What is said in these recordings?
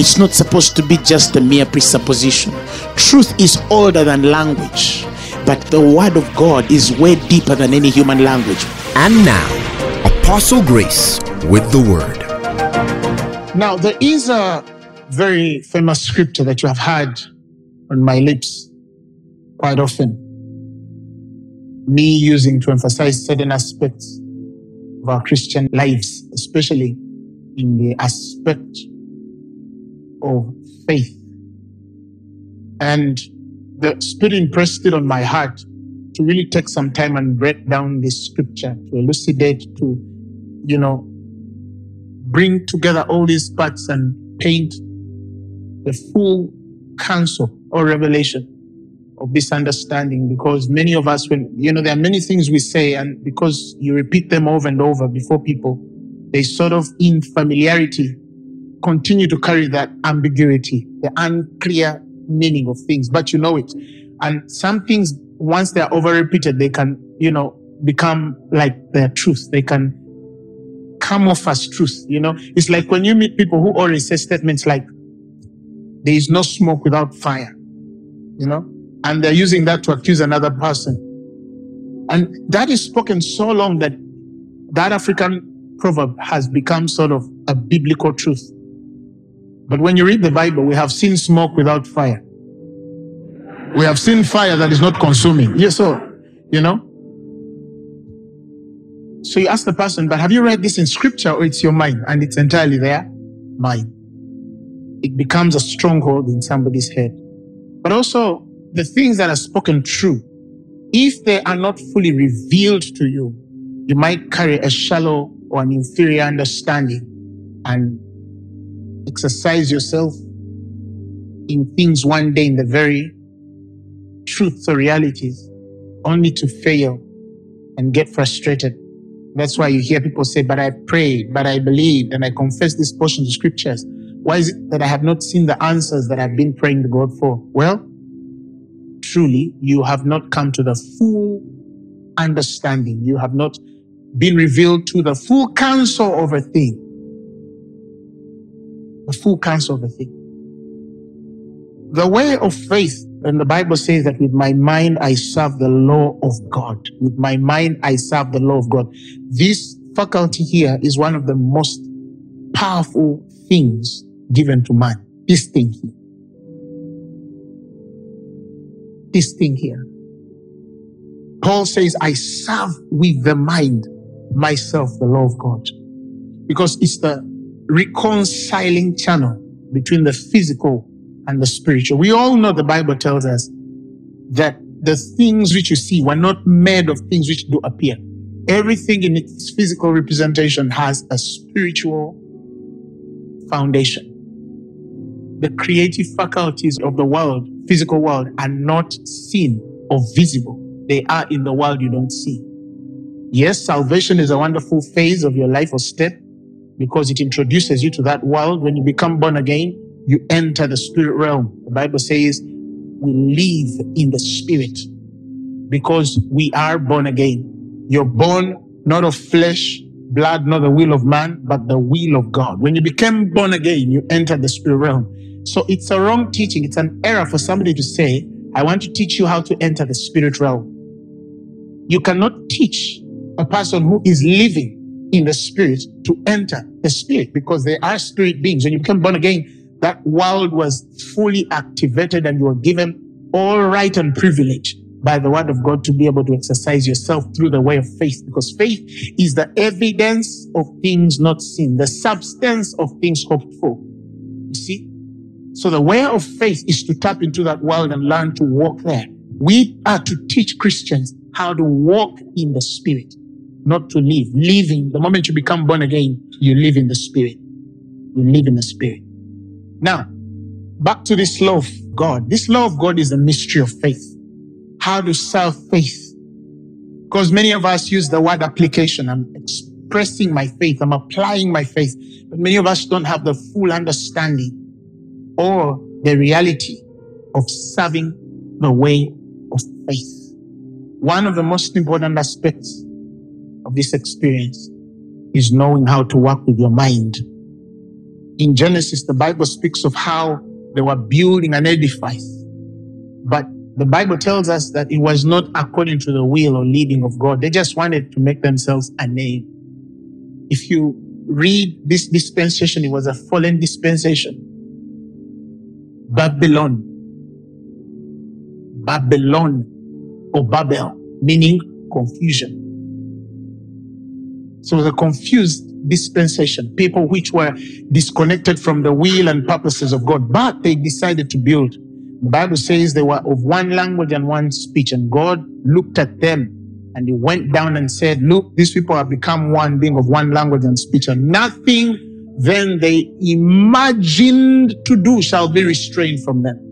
It's not supposed to be just a mere presupposition. Truth is older than language, but the word of God is way deeper than any human language. And now, Apostle Grace with the word. Now, there is a very famous scripture that you have heard on my lips quite often. Me using to emphasize certain aspects of our Christian lives, especially in the aspect of faith. And the Spirit impressed it on my heart to really take some time and break down this scripture, to elucidate, to, you know, bring together all these parts and paint the full counsel or revelation of this understanding because many of us when you know there are many things we say and because you repeat them over and over before people they sort of in familiarity continue to carry that ambiguity, the unclear meaning of things, but you know it. And some things, once they're over repeated, they can, you know, become like their truth. They can come off as truth. You know, it's like when you meet people who always say statements like, there is no smoke without fire, you know, and they're using that to accuse another person. And that is spoken so long that that African proverb has become sort of a biblical truth. But when you read the Bible, we have seen smoke without fire. We have seen fire that is not consuming. Yes, so, you know. So you ask the person, but have you read this in scripture or it's your mind? And it's entirely their mind. It becomes a stronghold in somebody's head. But also, the things that are spoken true, if they are not fully revealed to you, you might carry a shallow or an inferior understanding and exercise yourself in things one day in the very truths or realities, only to fail and get frustrated. That's why you hear people say, But I prayed, but I believed, and I confessed this portion of scriptures. Why is it that I have not seen the answers that I've been praying to God for? Well, truly, you have not come to the full understanding. You have not been revealed to the full counsel of a thing the full counsel of the thing. The way of faith, and the Bible says that with my mind I serve the law of God. With my mind I serve the law of God. This faculty here is one of the most powerful things given to man. This thing here. This thing here. Paul says, I serve with the mind myself the law of God. Because it's the reconciling channel between the physical and the spiritual. We all know the Bible tells us that the things which you see were not made of things which do appear. Everything in its physical representation has a spiritual foundation. The creative faculties of the world, physical world, are not seen or visible. They are in the world you don't see. Yes, salvation is a wonderful phase of your life or step, because it introduces you to that world. When you become born again, you enter the spirit realm. The Bible says we live in the spirit because we are born again. You're born not of flesh, blood, not the will of man, but the will of God. When you became born again, you enter the spirit realm. So it's a wrong teaching. It's an error for somebody to say, I want to teach you how to enter the spirit realm. You cannot teach a person who is living in the spirit to enter the spirit because they are spirit beings. When you become born again, that world was fully activated and you were given all right and privilege by the word of God to be able to exercise yourself through the way of faith because faith is the evidence of things not seen, the substance of things hoped for. You see? So the way of faith is to tap into that world and learn to walk there. We are to teach Christians how to walk in the spirit not to live. Living, the moment you become born again, you live in the spirit. You live in the spirit. Now, back to this law of God. This law of God is a mystery of faith. How to serve faith. Because many of us use the word application. I'm expressing my faith. I'm applying my faith. But many of us don't have the full understanding or the reality of serving the way of faith. One of the most important aspects of this experience is knowing how to work with your mind. In Genesis, the Bible speaks of how they were building an edifice. But the Bible tells us that it was not according to the will or leading of God. They just wanted to make themselves a name. If you read this dispensation, it was a fallen dispensation. Babylon. Babylon or Babel, meaning confusion. So the confused dispensation, people which were disconnected from the will and purposes of God, but they decided to build. The Bible says they were of one language and one speech, and God looked at them and he went down and said, Look, these people have become one, being of one language and speech, and nothing then they imagined to do shall be restrained from them.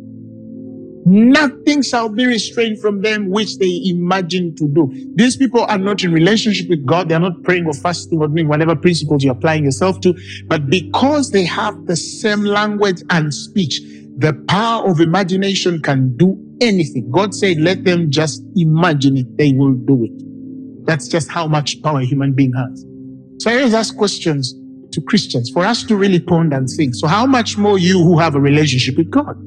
Nothing shall be restrained from them which they imagine to do. These people are not in relationship with God. They are not praying or fasting or doing whatever principles you're applying yourself to. But because they have the same language and speech, the power of imagination can do anything. God said, let them just imagine it. They will do it. That's just how much power a human being has. So I always ask questions to Christians for us to really ponder and think. So how much more you who have a relationship with God?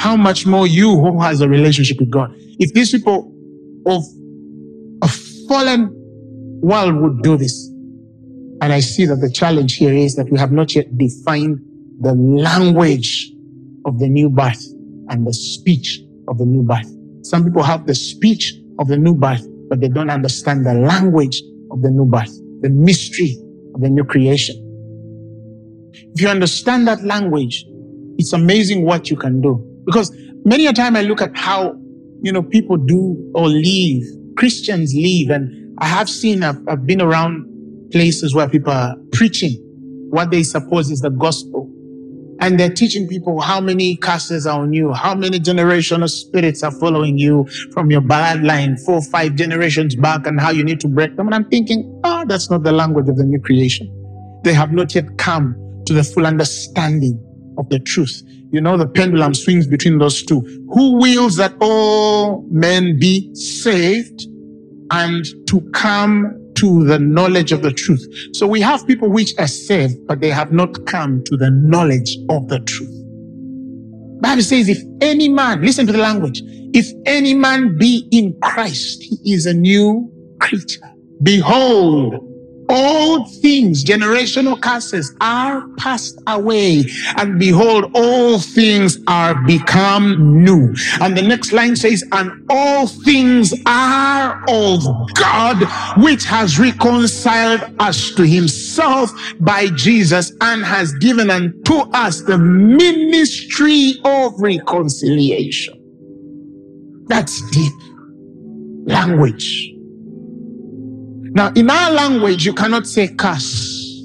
How much more you who has a relationship with God. If these people of a fallen world would do this, and I see that the challenge here is that we have not yet defined the language of the new birth and the speech of the new birth. Some people have the speech of the new birth, but they don't understand the language of the new birth, the mystery of the new creation. If you understand that language, it's amazing what you can do. Because many a time I look at how, you know, people do or leave, Christians leave. and I have seen, I've, I've been around places where people are preaching what they suppose is the gospel. And they're teaching people how many curses are on you, how many generational spirits are following you from your bloodline, four five generations back, and how you need to break them. And I'm thinking, oh, that's not the language of the new creation. They have not yet come to the full understanding of the truth. You know, the pendulum swings between those two. Who wills that all men be saved and to come to the knowledge of the truth? So we have people which are saved, but they have not come to the knowledge of the truth. Bible says, if any man, listen to the language, if any man be in Christ, he is a new creature. Behold, all things, generational curses are passed away. And behold, all things are become new. And the next line says, and all things are of God, which has reconciled us to himself by Jesus and has given unto us the ministry of reconciliation. That's deep language. Now, in our language, you cannot say curse.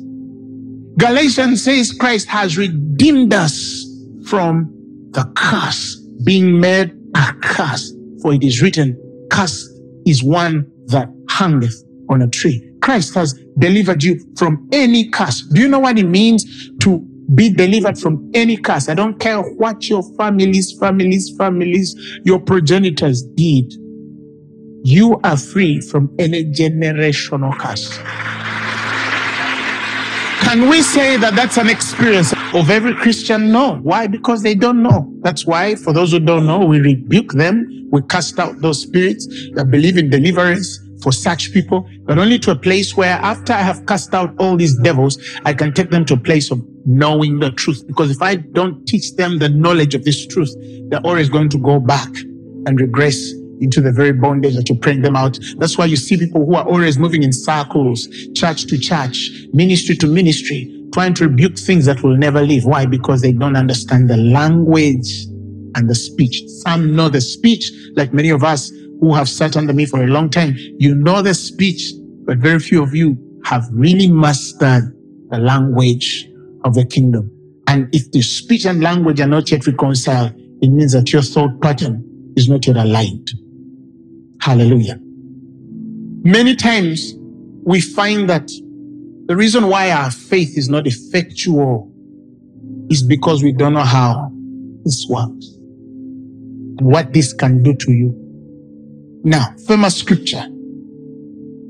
Galatians says Christ has redeemed us from the curse, being made a curse. For it is written, curse is one that hangeth on a tree. Christ has delivered you from any curse. Do you know what it means to be delivered from any curse? I don't care what your families, families, families, your progenitors did you are free from any generational curse. Can we say that that's an experience of every Christian? No. Why? Because they don't know. That's why, for those who don't know, we rebuke them. We cast out those spirits that believe in deliverance for such people, but only to a place where after I have cast out all these devils, I can take them to a place of knowing the truth. Because if I don't teach them the knowledge of this truth, they're always going to go back and regress into the very bondage that you bring them out. That's why you see people who are always moving in circles, church to church, ministry to ministry, trying to rebuke things that will never leave. Why? Because they don't understand the language and the speech. Some know the speech, like many of us who have sat under me for a long time. You know the speech, but very few of you have really mastered the language of the kingdom. And if the speech and language are not yet reconciled, it means that your thought pattern is not yet aligned. Hallelujah. Many times we find that the reason why our faith is not effectual is because we don't know how this works what this can do to you. Now, famous scripture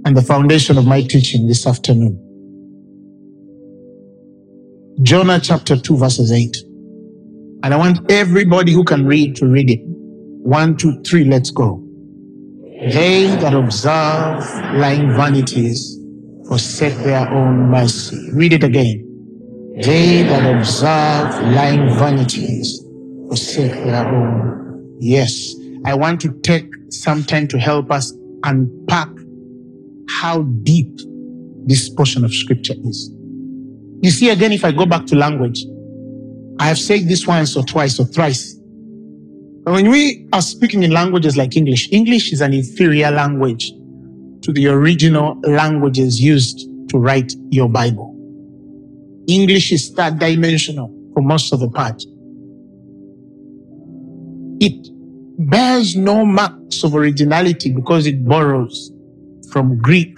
and the foundation of my teaching this afternoon. Jonah chapter 2, verses 8. And I want everybody who can read to read it. One, two, three, let's go. They that observe lying vanities forsake their own mercy. Read it again. They that observe lying vanities forsake their own. Yes, I want to take some time to help us unpack how deep this portion of scripture is. You see, again, if I go back to language, I have said this once or twice or thrice. When we are speaking in languages like English, English is an inferior language to the original languages used to write your Bible. English is third dimensional for most of the part. It bears no marks of originality because it borrows from Greek,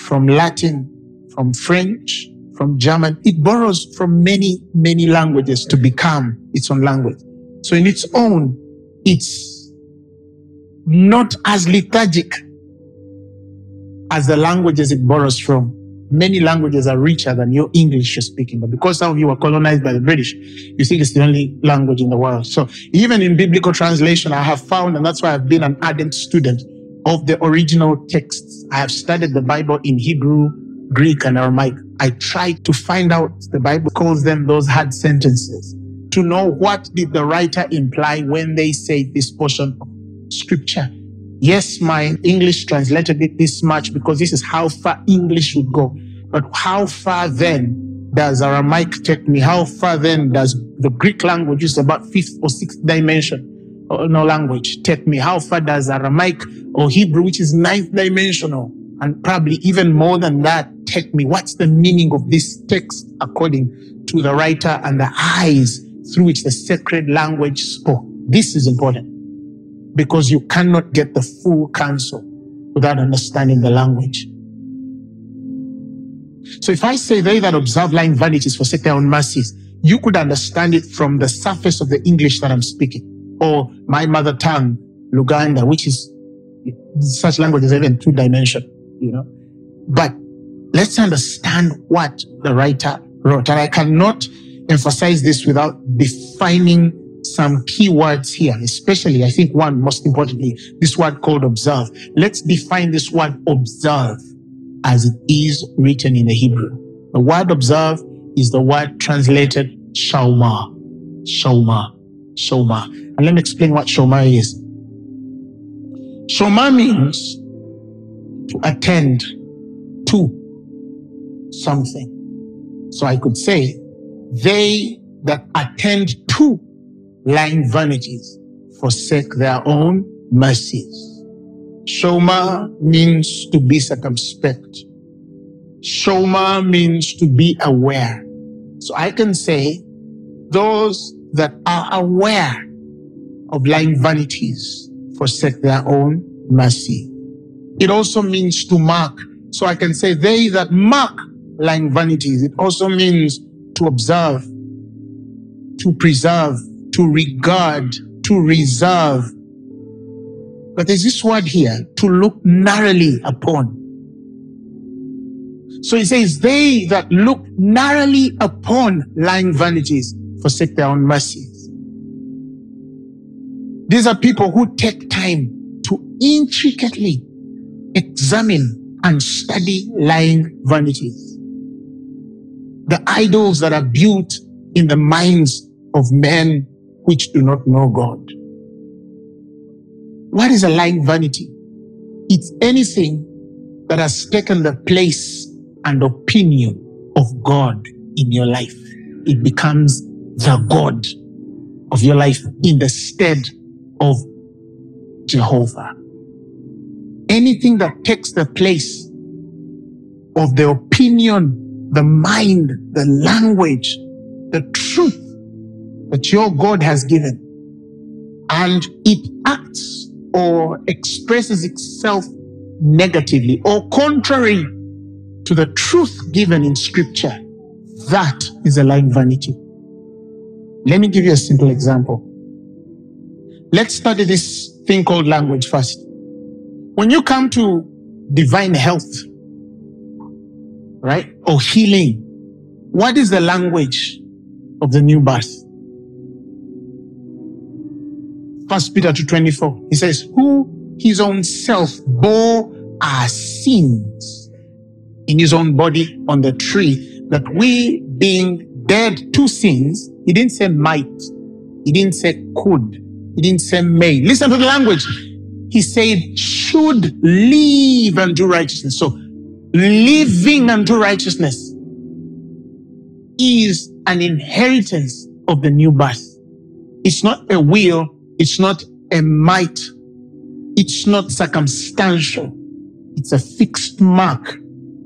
from Latin, from French, from German. It borrows from many, many languages to become its own language. So in its own, it's not as lethargic as the languages it borrows from. Many languages are richer than your English you're speaking, but because some of you were colonized by the British, you think it's the only language in the world. So even in biblical translation, I have found, and that's why I've been an ardent student of the original texts. I have studied the Bible in Hebrew, Greek, and Aramaic. I tried to find out, the Bible calls them those hard sentences, to know what did the writer imply when they say this portion of scripture. Yes, my English translated it this much because this is how far English would go. But how far then does Aramaic take me? How far then does the Greek language, which is about fifth or sixth dimension, or no language, take me? How far does Aramaic or Hebrew, which is ninth dimensional, and probably even more than that, take me? What's the meaning of this text according to the writer and the eyes through which the sacred language spoke? This is important because you cannot get the full counsel without understanding the language. So if I say they that observe lying vanities forsake their own mercies, you could understand it from the surface of the English that I'm speaking, or my mother tongue, Luganda, which is such language is even two dimension, you know. But let's understand what the writer wrote. And I cannot emphasize this without defining some key words here, especially, I think one most importantly, this word called observe. Let's define this word observe as it is written in the Hebrew. The word observe is the word translated shauma, shauma, shauma. And let me explain what shauma is. Shauma means to attend to something. So I could say, they that attend to lying vanities forsake their own mercies. Shoma means to be circumspect. Shoma means to be aware. So I can say those that are aware of lying vanities forsake their own mercy. It also means to mark. So I can say they that mark lying vanities. It also means to observe, to preserve, to regard, to reserve. But there's this word here, to look narrowly upon. So he says, they that look narrowly upon lying vanities forsake their own mercies. These are people who take time to intricately examine and study lying vanities. The idols that are built in the minds of men which do not know God. What is a lying vanity? It's anything that has taken the place and opinion of God in your life. It becomes the God of your life in the stead of Jehovah. Anything that takes the place of the opinion, the mind, the language, the truth that your God has given and it acts or expresses itself negatively or contrary to the truth given in scripture, that is a lying vanity. Let me give you a simple example. Let's study this thing called language first. When you come to divine health, right, or healing, what is the language of the new birth? First Peter 2.24, he says, who his own self bore our sins in his own body on the tree, that we being dead to sins, he didn't say might, he didn't say could, he didn't say may. Listen to the language. He said should live and do righteousness. So living unto righteousness is an inheritance of the new birth. It's not a will. It's not a might. It's not circumstantial. It's a fixed mark.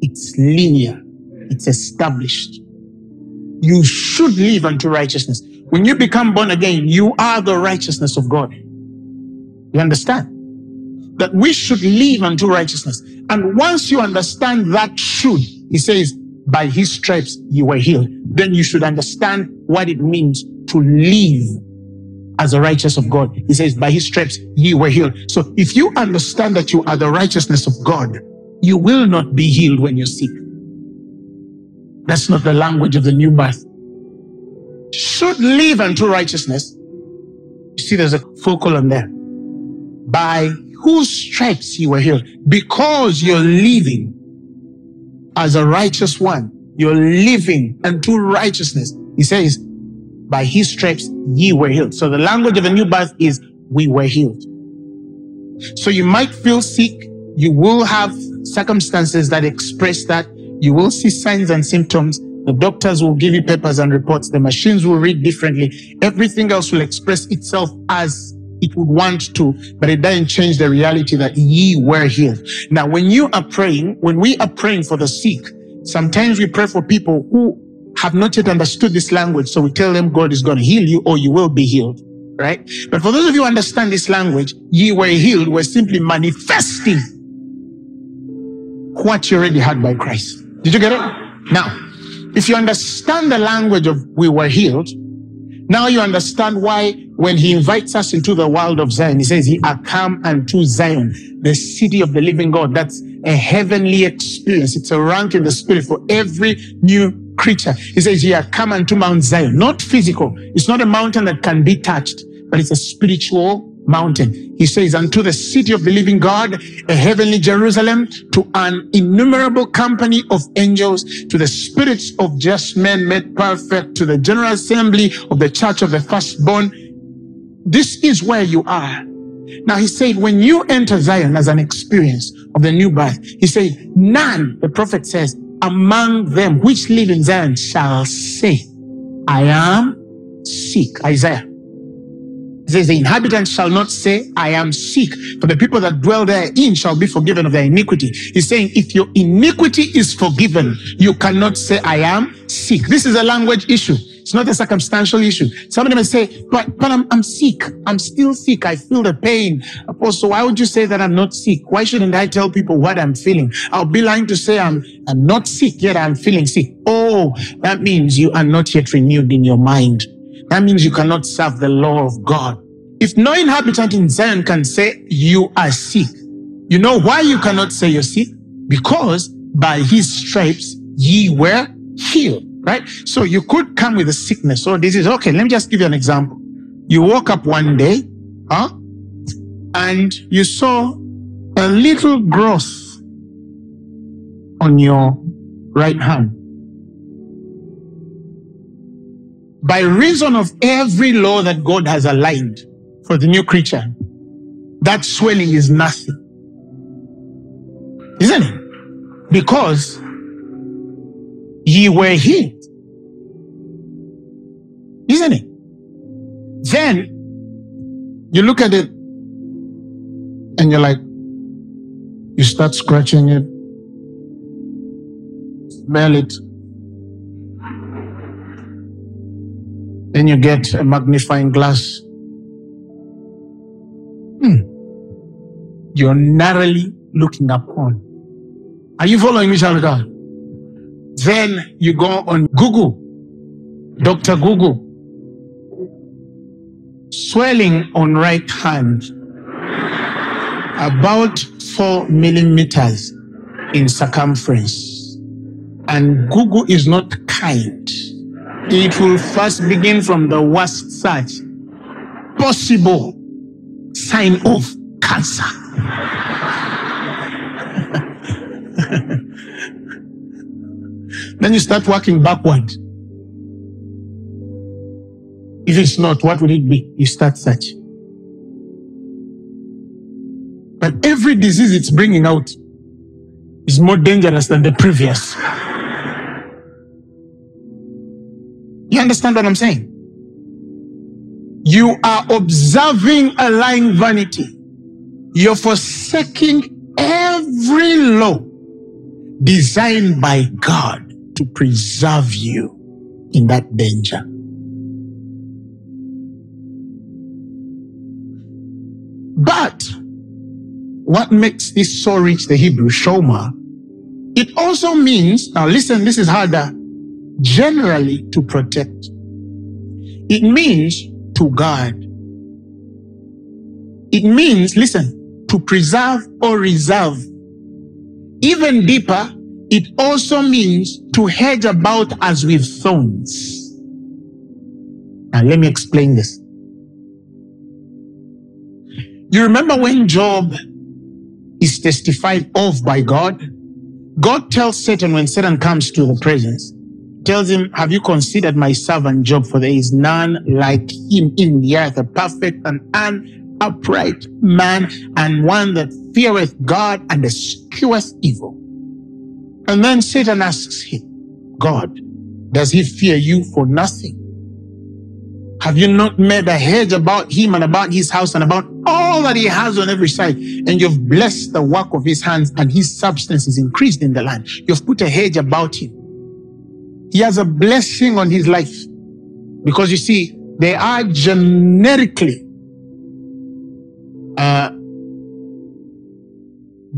It's linear. It's established. You should live unto righteousness. When you become born again, you are the righteousness of God. You understand? That we should live unto righteousness. And once you understand that should, he says, by his stripes you were healed. Then you should understand what it means to live as the righteous of God. He says, by his stripes ye were healed. So if you understand that you are the righteousness of God, you will not be healed when you're sick. That's not the language of the new birth. Should live unto righteousness. You see, there's a full column there. By whose stripes you were healed. Because you're living as a righteous one. You're living unto righteousness. He says, by his stripes ye were healed. So the language of the new birth is we were healed. So you might feel sick. You will have circumstances that express that. You will see signs and symptoms. The doctors will give you papers and reports. The machines will read differently. Everything else will express itself as it would want to, but it doesn't change the reality that ye were healed. Now, when you are praying, when we are praying for the sick, sometimes we pray for people who have not yet understood this language. So we tell them God is going to heal you or you will be healed. Right? But for those of you who understand this language, ye were healed, we're simply manifesting what you already had by Christ. Did you get it? Now, if you understand the language of we were healed, now you understand why when he invites us into the world of Zion, he says, He are come unto Zion, the city of the living God. That's a heavenly experience. It's a rank in the spirit for every new creature. He says, He are come unto Mount Zion, not physical. It's not a mountain that can be touched, but it's a spiritual mountain. He says, unto the city of the living God, a heavenly Jerusalem, to an innumerable company of angels, to the spirits of just men made perfect, to the general assembly of the church of the firstborn. This is where you are. Now he said, when you enter Zion as an experience of the new birth, he said, none, the prophet says, among them which live in Zion shall say, I am sick. Isaiah says, The inhabitants shall not say, I am sick, for the people that dwell therein shall be forgiven of their iniquity. He's saying, If your iniquity is forgiven, you cannot say, I am sick. This is a language issue. It's not a circumstantial issue. Somebody may say, but, but I'm, I'm sick. I'm still sick. I feel the pain. Apostle, why would you say that I'm not sick? Why shouldn't I tell people what I'm feeling? I'll be lying to say I'm, I'm not sick, yet I'm feeling sick. Oh, that means you are not yet renewed in your mind. That means you cannot serve the law of God. If no inhabitant in Zion can say you are sick, you know why you cannot say you're sick? Because by his stripes ye were healed, right? So you could come with a sickness or disease. Okay, let me just give you an example. You woke up one day, huh? And you saw a little growth on your right hand. By reason of every law that God has aligned for the new creature, that swelling is nothing. Isn't it? Because ye were healed. Isn't it? Then you look at it and you're like, you start scratching it, smell it, Then you get a magnifying glass hmm. you're narrowly looking upon. Are you following me, God? Then you go on Google, Dr. Google, swelling on right hand, about four millimeters in circumference. And Google is not kind. It will first begin from the worst search possible sign of cancer. then you start working backward. If it's not, what would it be? You start searching. But every disease it's bringing out is more dangerous than the previous. You understand what I'm saying? You are observing a lying vanity. You're forsaking every law designed by God to preserve you in that danger. But what makes this so rich, the Hebrew Shoma, it also means, now listen, this is harder, generally to protect. It means to guard. It means, listen, to preserve or reserve. Even deeper, it also means to hedge about as with thorns. Now, let me explain this. You remember when Job is testified of by God? God tells Satan when Satan comes to the presence, tells him, Have you considered my servant Job? For there is none like him in the earth, a perfect and an upright man, and one that feareth God and escheweth evil. And then Satan asks him, God, does he fear you for nothing? Have you not made a hedge about him and about his house and about all that he has on every side? And you've blessed the work of his hands and his substance is increased in the land. You've put a hedge about him. He has a blessing on his life. Because you see, they are generically uh,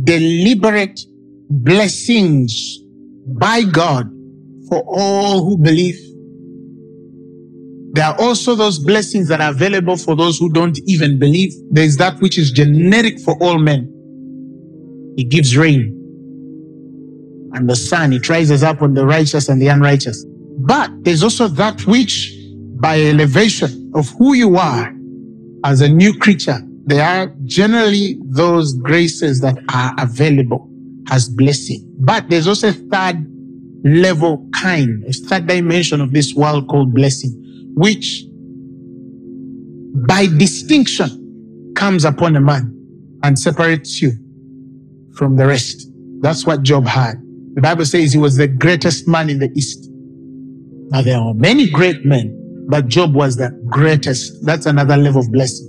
deliberate blessings by God for all who believe there are also those blessings that are available for those who don't even believe. There is that which is generic for all men. He gives rain and the sun. It rises up on the righteous and the unrighteous. But there's also that which, by elevation of who you are as a new creature, there are generally those graces that are available as blessing. But there's also a third level kind, a third dimension of this world called blessing which by distinction comes upon a man and separates you from the rest. That's what Job had. The Bible says he was the greatest man in the East. Now there are many great men, but Job was the greatest. That's another level of blessing.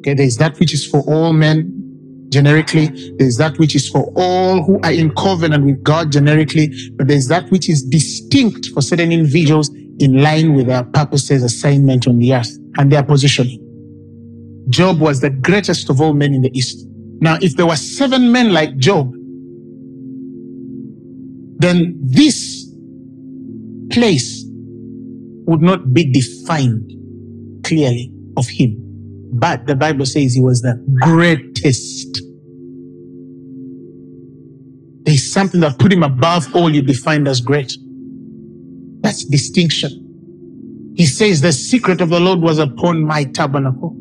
Okay, there's that which is for all men generically. There's that which is for all who are in covenant with God generically, but there's that which is distinct for certain individuals in line with their purposes, assignment on the earth, and their positioning. Job was the greatest of all men in the East. Now, if there were seven men like Job, then this place would not be defined clearly of him. But the Bible says he was the greatest. There's something that put him above all you defined as great. That's distinction. He says, The secret of the Lord was upon my tabernacle.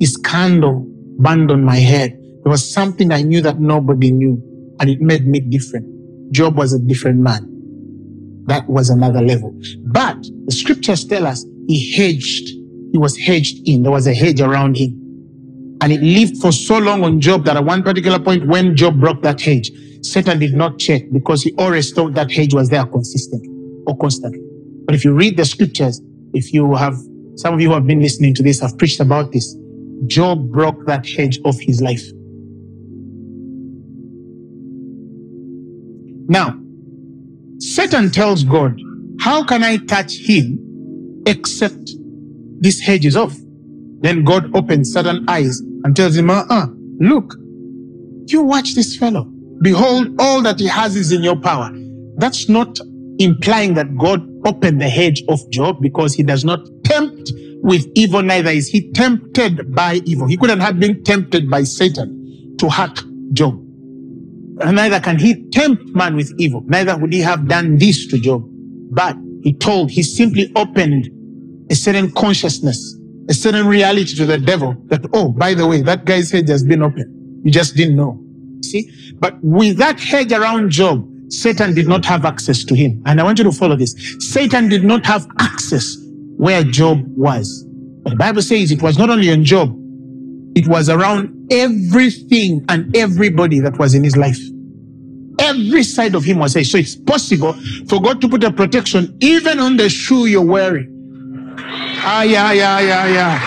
His candle burned on my head. There was something I knew that nobody knew, and it made me different. Job was a different man. That was another level. But the scriptures tell us he hedged. He was hedged in. There was a hedge around him. And it lived for so long on Job that at one particular point, when Job broke that hedge, Satan did not check because he always thought that hedge was there consistently or constantly. But if you read the scriptures, if you have, some of you who have been listening to this have preached about this, Job broke that hedge of his life. Now, Satan tells God, How can I touch him except this hedge is off? Then God opens Satan's eyes and tells him, uh uh look, You watch this fellow. Behold, all that he has is in your power. That's not implying that God opened the hedge of Job because he does not tempt with evil, neither is he tempted by evil. He couldn't have been tempted by Satan to hurt Job. Neither can he tempt man with evil. Neither would he have done this to Job. But he told, he simply opened a certain consciousness, a certain reality to the devil that, oh, by the way, that guy's hedge has been opened. You just didn't know. See? But with that hedge around Job, Satan did not have access to him. And I want you to follow this. Satan did not have access where Job was. But the Bible says it was not only on Job, it was around everything and everybody that was in his life. Every side of him was there. So it's possible for God to put a protection even on the shoe you're wearing. Ah, yeah, yeah, yeah, yeah.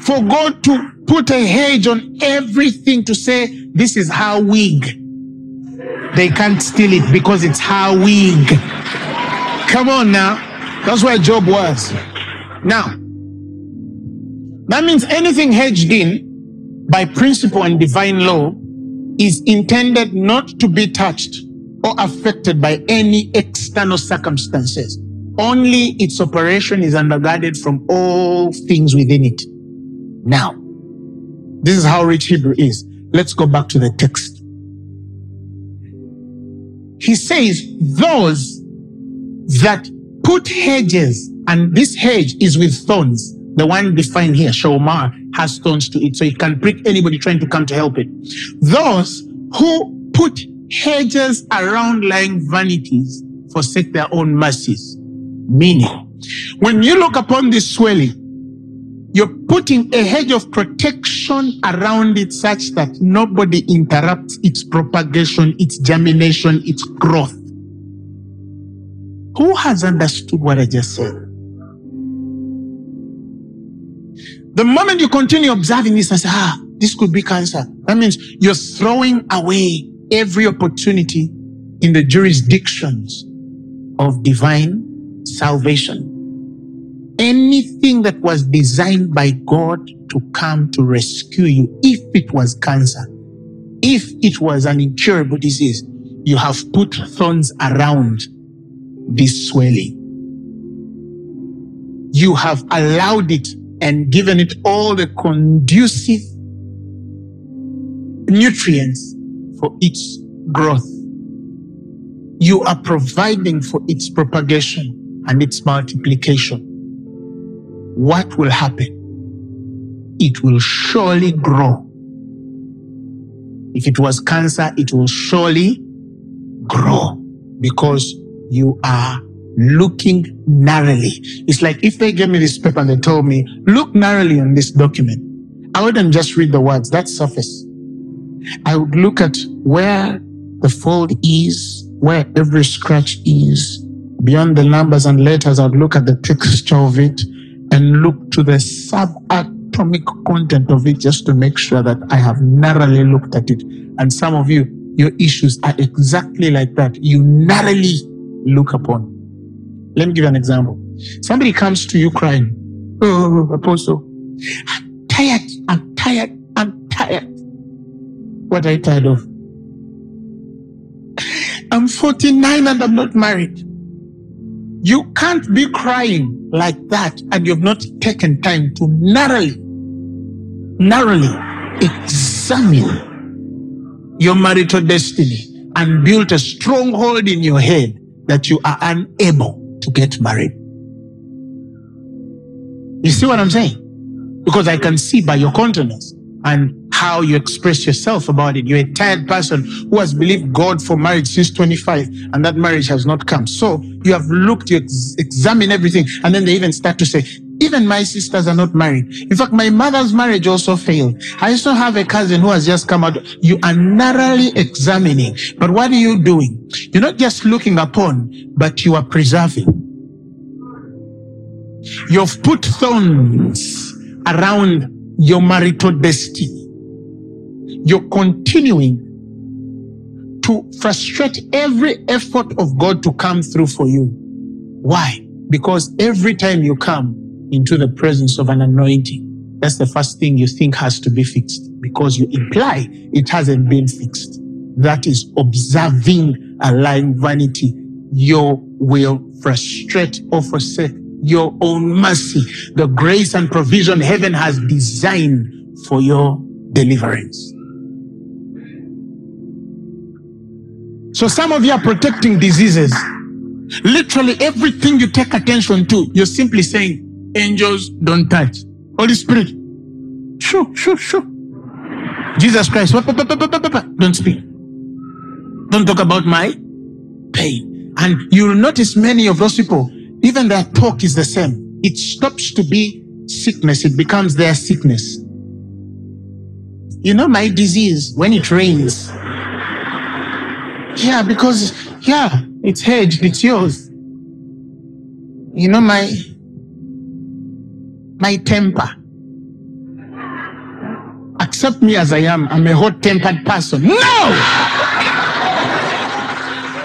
For God to put a hedge on everything to say, this is how weak. They can't steal it because it's how weak. Come on now. That's where Job was. Now, that means anything hedged in by principle and divine law is intended not to be touched or affected by any external circumstances. Only its operation is undergirded from all things within it. Now, this is how rich Hebrew is. Let's go back to the text. He says, those that put hedges, and this hedge is with thorns. The one defined here, Shomar, has stones to it, so it can prick anybody trying to come to help it. Those who put hedges around lying vanities forsake their own mercies. Meaning, when you look upon this swelling, you're putting a hedge of protection around it such that nobody interrupts its propagation, its germination, its growth. Who has understood what I just said? The moment you continue observing this and say, ah, this could be cancer, that means you're throwing away every opportunity in the jurisdictions of divine salvation anything that was designed by God to come to rescue you, if it was cancer, if it was an incurable disease, you have put thorns around this swelling. You have allowed it and given it all the conducive nutrients for its growth. You are providing for its propagation and its multiplication what will happen? It will surely grow. If it was cancer, it will surely grow because you are looking narrowly. It's like if they gave me this paper and they told me, look narrowly on this document, I wouldn't just read the words, that's surface. I would look at where the fold is, where every scratch is. Beyond the numbers and letters, I'd look at the texture of it and look to the subatomic content of it just to make sure that I have narrowly looked at it. And some of you, your issues are exactly like that. You narrowly look upon. Let me give you an example. Somebody comes to you crying, Oh, Apostle, I'm tired, I'm tired, I'm tired. What are you tired of? I'm 49 and I'm not married. You can't be crying like that and you've not taken time to narrowly, narrowly examine your marital destiny and build a stronghold in your head that you are unable to get married. You see what I'm saying? Because I can see by your countenance and how you express yourself about it. You're a tired person who has believed God for marriage since 25 and that marriage has not come. So you have looked, you ex- examine everything, and then they even start to say, even my sisters are not married. In fact, my mother's marriage also failed. I also have a cousin who has just come out. You are narrowly examining. But what are you doing? You're not just looking upon, but you are preserving. You've put thorns around your marital destiny. You're continuing to frustrate every effort of God to come through for you. Why? Because every time you come into the presence of an anointing, That's the first thing you think has to be fixed because you imply it hasn't been fixed. That is observing a lying vanity. Your will frustrate or forsake your own mercy, the grace and provision heaven has designed for your deliverance. So some of you are protecting diseases. Literally everything you take attention to, you're simply saying, angels don't touch. Holy Spirit, shoo, shoo, shoo. Jesus Christ, don't speak. Don't talk about my pain. And you'll notice many of those people, even their talk is the same. It stops to be sickness, it becomes their sickness. You know, my disease, when it rains, yeah, because, yeah, it's hedged, it's yours. You know, my, my temper. Accept me as I am. I'm a hot tempered person. No!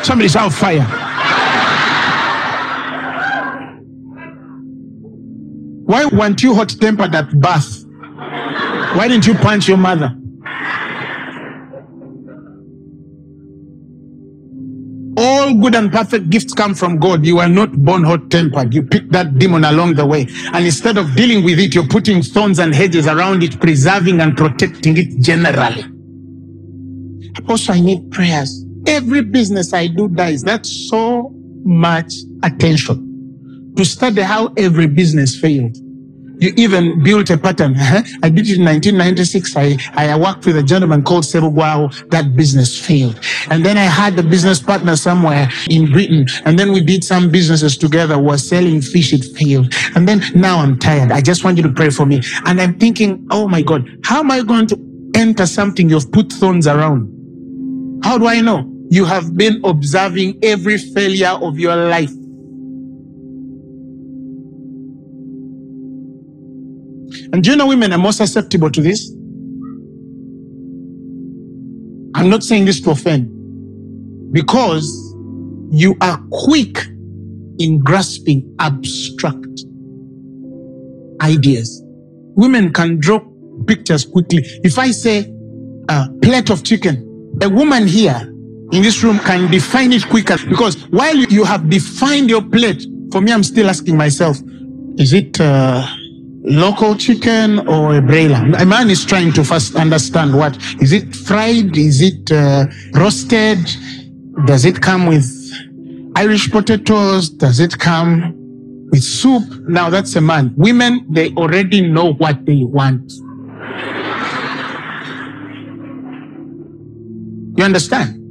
Somebody's on fire. Why weren't you hot tempered at birth? Why didn't you punch your mother? Good and perfect gifts come from God. You are not born hot tempered. You picked that demon along the way. And instead of dealing with it, you're putting thorns and hedges around it, preserving and protecting it generally. Also, I need prayers. Every business I do dies. That's so much attention to study how every business failed. You even built a pattern. I did it in 1996. I, I worked with a gentleman called Sebugwao. That business failed. And then I had a business partner somewhere in Britain. And then we did some businesses together. We were selling fish. It failed. And then now I'm tired. I just want you to pray for me. And I'm thinking, oh my God, how am I going to enter something you've put thorns around? How do I know? You have been observing every failure of your life. And do you know women are more susceptible to this? I'm not saying this to offend because you are quick in grasping abstract ideas. Women can draw pictures quickly. If I say a plate of chicken, a woman here in this room can define it quicker because while you have defined your plate, for me, I'm still asking myself, is it uh, local chicken or a broiler? A man is trying to first understand what is it fried? Is it uh, roasted? Does it come with Irish potatoes? Does it come with soup? Now that's a man. Women, they already know what they want. You understand?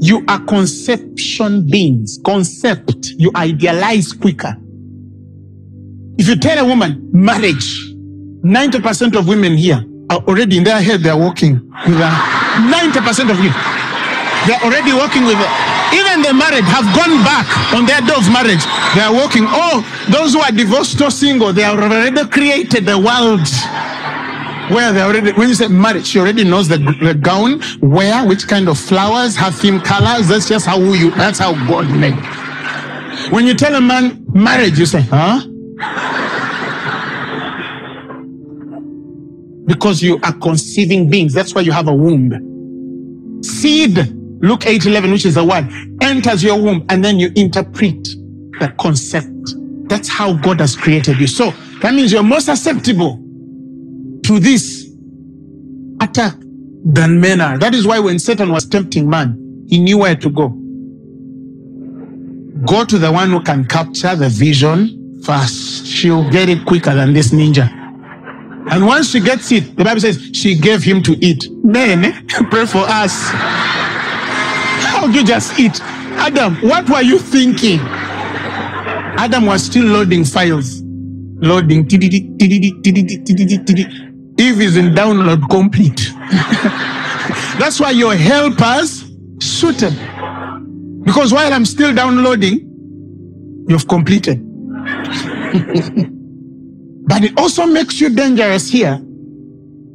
You are conception beings. Concept. You idealize quicker. If you tell a woman marriage, 90% of women here are already in their head, they're walking with a 90% of you. They're already walking with it. Even the married have gone back on their door of marriage. They are walking. Oh, those who are divorced or single, they have already created the world where they already, when you say marriage, she already knows the, the gown, where, which kind of flowers, her theme colors. That's just how you, that's how God made. When you tell a man marriage, you say, huh? Because you are conceiving beings. That's why you have a womb. Seed, Luke 8 11, which is the word, enters your womb and then you interpret the concept. That's how God has created you. So that means you're more susceptible to this attack than men are. That is why when Satan was tempting man, he knew where to go. Go to the one who can capture the vision first. She'll get it quicker than this ninja. And once she gets it, the Bible says she gave him to eat. Then pray for us. How you just eat? Adam, what were you thinking? Adam was still loading files. Loading. Eve is in download complete. That's why your helpers suited. Because while I'm still downloading, you've completed. but it also makes you dangerous here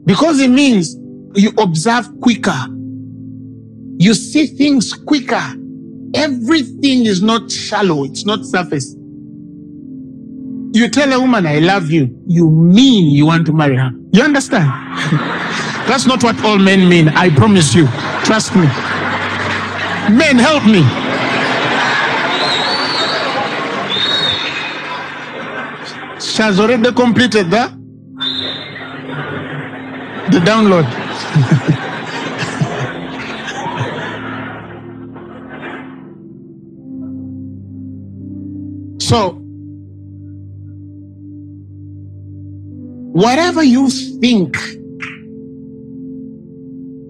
because it means you observe quicker. You see things quicker. Everything is not shallow, it's not surface. You tell a woman, I love you, you mean you want to marry her. You understand? That's not what all men mean. I promise you. Trust me. Men, help me. Has already completed the, the download. so, whatever you think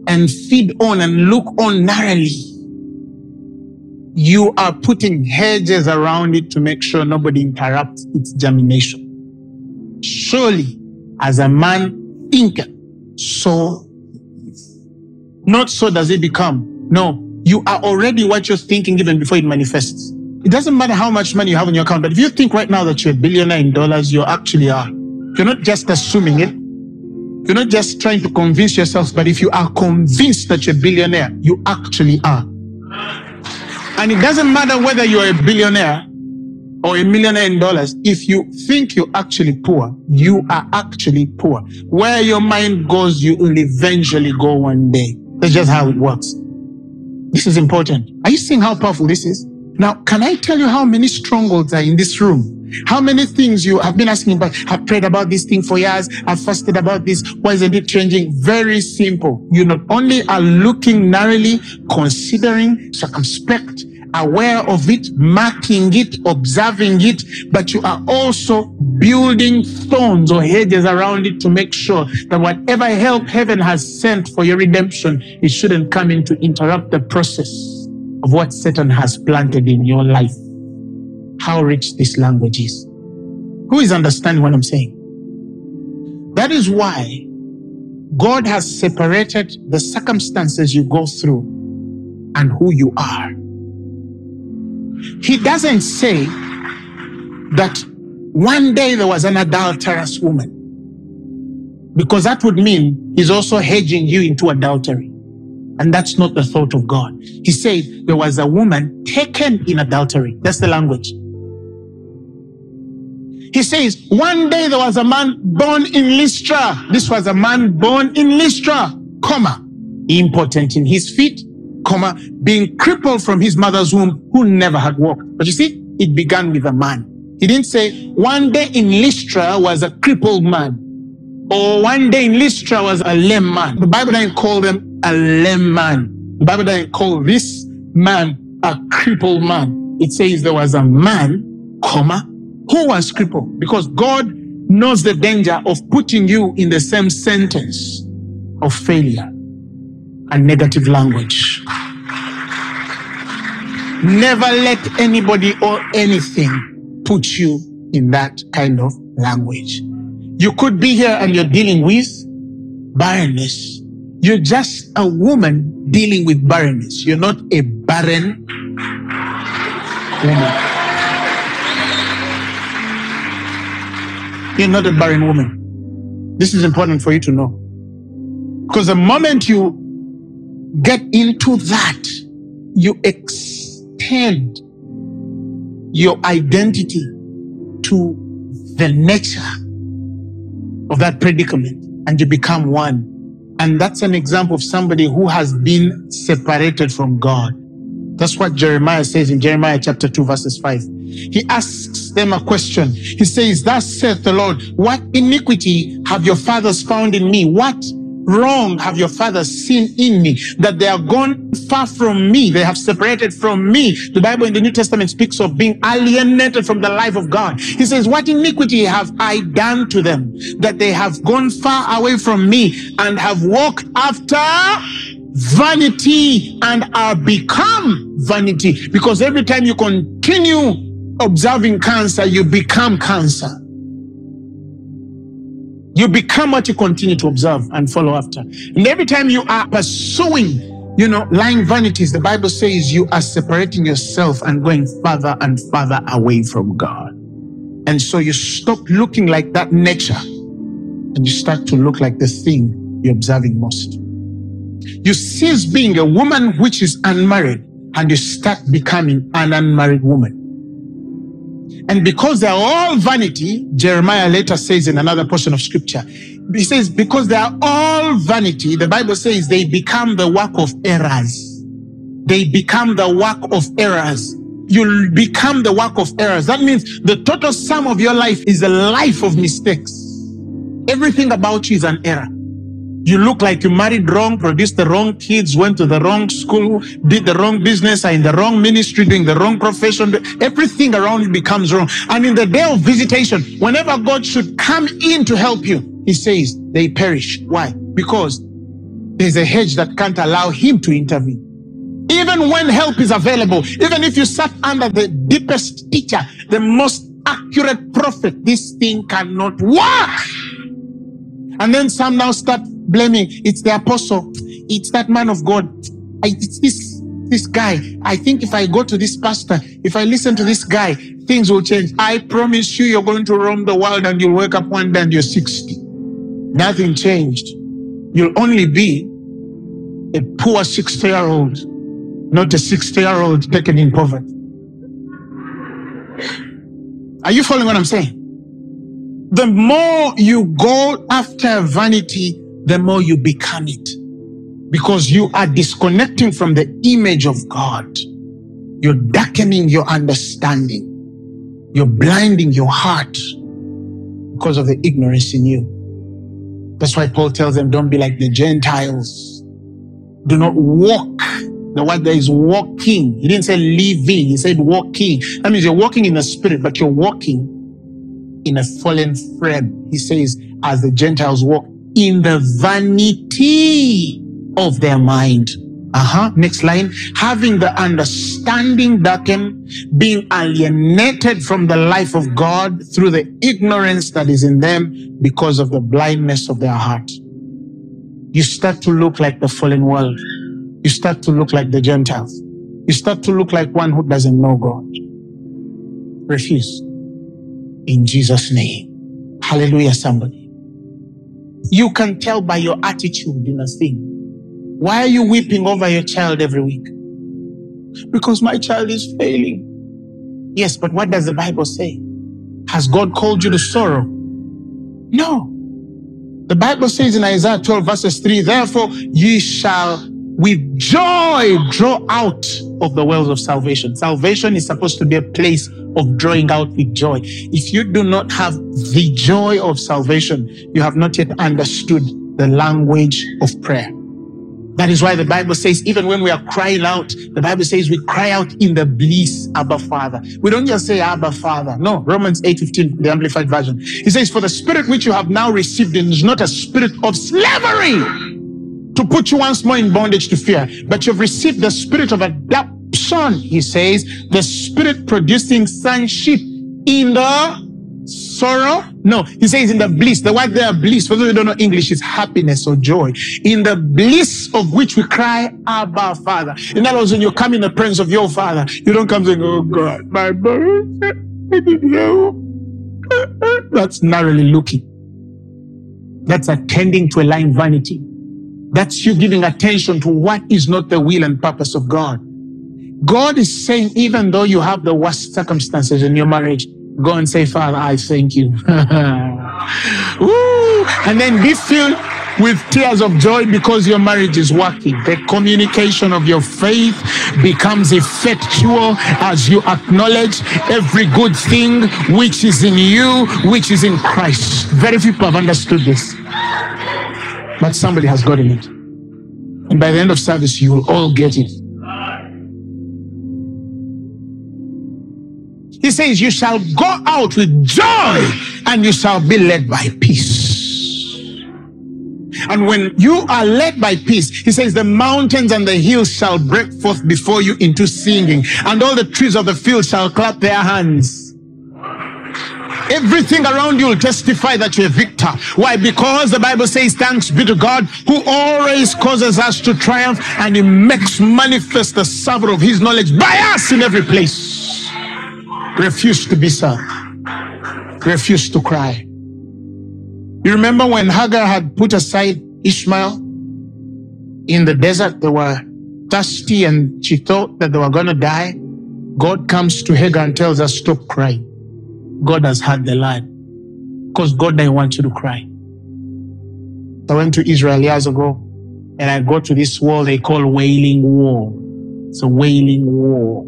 and feed on and look on narrowly, you are putting hedges around it to make sure nobody interrupts its germination. Surely, as a man thinketh, so not so does it become. No, you are already what you're thinking even before it manifests. It doesn't matter how much money you have in your account, but if you think right now that you're a billionaire in dollars, you actually are. You're not just assuming it. You're not just trying to convince yourself, but if you are convinced that you're a billionaire, you actually are. And it doesn't matter whether you're a billionaire or a millionaire in dollars. If you think you're actually poor, you are actually poor. Where your mind goes, you will eventually go one day. That's just how it works. This is important. Are you seeing how powerful this is? Now, can I tell you how many strongholds are in this room? How many things you have been asking about? I've prayed about this thing for years. I've fasted about this. Why isn't it changing? Very simple. You not only are looking narrowly, considering, circumspect, aware of it, marking it, observing it, but you are also building thorns or hedges around it to make sure that whatever help heaven has sent for your redemption, it shouldn't come in to interrupt the process of what Satan has planted in your life. How rich this language is. Who is understanding what I'm saying? That is why God has separated the circumstances you go through and who you are. He doesn't say that one day there was an adulterous woman, because that would mean he's also hedging you into adultery. And that's not the thought of God. He said there was a woman taken in adultery. That's the language. He says, one day there was a man born in Lystra. This was a man born in Lystra, comma, impotent in his feet, comma, being crippled from his mother's womb, who never had walked. But you see, it began with a man. He didn't say, one day in Lystra was a crippled man, or one day in Lystra was a lame man. The Bible didn't call them a lame man. The Bible didn't call this man a crippled man. It says there was a man, comma, who was crippled because God knows the danger of putting you in the same sentence of failure and negative language. Never let anybody or anything put you in that kind of language. You could be here and you're dealing with barrenness. You're just a woman dealing with barrenness. You're not a barren woman. You're not a barren woman. This is important for you to know. Because the moment you get into that, you extend your identity to the nature of that predicament and you become one. And that's an example of somebody who has been separated from God. That's what Jeremiah says in Jeremiah chapter 2, verses 5. He asks them a question. He says, Thus saith the Lord, what iniquity have your fathers found in me? What wrong have your fathers seen in me? That they are gone far from me. They have separated from me. The Bible in the New Testament speaks of being alienated from the life of God. He says, What iniquity have I done to them? That they have gone far away from me and have walked after vanity and are become vanity. Because every time you continue observing cancer, you become cancer. You become what you continue to observe and follow after. And every time you are pursuing, you know, lying vanities, the Bible says you are separating yourself and going further and further away from God. And so you stop looking like that nature and you start to look like the thing you're observing most. You cease being a woman which is unmarried and you start becoming an unmarried woman. And because they are all vanity, Jeremiah later says in another portion of scripture, he says, because they are all vanity, the Bible says they become the work of errors. They become the work of errors. You'll become the work of errors. That means the total sum of your life is a life of mistakes. Everything about you is an error. You look like you married wrong, produced the wrong kids, went to the wrong school, did the wrong business, are in the wrong ministry, doing the wrong profession. Everything around you becomes wrong. And in the day of visitation, whenever God should come in to help you, he says they perish. Why? Because there's a hedge that can't allow him to intervene. Even when help is available, even if you sat under the deepest teacher, the most accurate prophet, this thing cannot work. And then some now start blaming. It's the apostle. It's that man of God. I, it's this this guy. I think if I go to this pastor, if I listen to this guy, things will change. I promise you, you're going to roam the world and you'll wake up one day and you're 60. Nothing changed. You'll only be a poor 60 year old, not a 60 year old taken in poverty. Are you following what I'm saying? The more you go after vanity, the more you become it. Because you are disconnecting from the image of God. You're darkening your understanding. You're blinding your heart because of the ignorance in you. That's why Paul tells them, don't be like the Gentiles. Do not walk. The word there is walking. He didn't say living. He said walking. That means you're walking in the spirit, but you're walking in a fallen frame. He says, as the Gentiles walk in the vanity of their mind. Uh-huh. Next line. Having the understanding darkened, being alienated from the life of God through the ignorance that is in them because of the blindness of their heart. You start to look like the fallen world. You start to look like the Gentiles. You start to look like one who doesn't know God. Refuse. In Jesus' name. Hallelujah, somebody. You can tell by your attitude in a thing. Why are you weeping over your child every week? Because my child is failing. Yes, but what does the Bible say? Has God called you to sorrow? No. The Bible says in Isaiah 12 verses 3, therefore ye shall with joy draw out of the wells of salvation. Salvation is supposed to be a place of drawing out with joy. If you do not have the joy of salvation, you have not yet understood the language of prayer. That is why the Bible says, even when we are crying out, the Bible says we cry out in the bliss, Abba Father. We don't just say Abba Father. No, Romans 8 15, the Amplified Version. He says, For the spirit which you have now received is not a spirit of slavery to put you once more in bondage to fear, but you've received the spirit of adoption, he says, the spirit producing sonship in the sorrow? No, he says in the bliss. The word there, bliss, for those who don't know English, is happiness or joy. In the bliss of which we cry, Abba, Father. In other words, when you come in the presence of your Father, you don't come saying, Oh God, my boy, I didn't know. That's narrowly looking. That's attending to a lying vanity. That's you giving attention to what is not the will and purpose of God. God is saying, even though you have the worst circumstances in your marriage, go and say, Father, I thank you. Woo! And then be filled with tears of joy because your marriage is working. The communication of your faith becomes effectual as you acknowledge every good thing which is in you, which is in Christ. Very few people have understood this. But somebody has gotten it. And by the end of service, you will all get it. He says, You shall go out with joy and you shall be led by peace. And when you are led by peace, he says, the mountains and the hills shall break forth before you into singing, and all the trees of the field shall clap their hands. Everything around you will testify that you're a victor. Why? Because the Bible says, Thanks be to God who always causes us to triumph and he makes manifest the savor of his knowledge by us in every place. Refuse to be sad. Refuse to cry. You remember when Hagar had put aside Ishmael in the desert? They were thirsty and she thought that they were going to die. God comes to Hagar and tells her, Stop crying. God has heard the lad. Because God doesn't want you to cry. I went to Israel years ago and I got to this wall they call Wailing Wall. It's a wailing wall.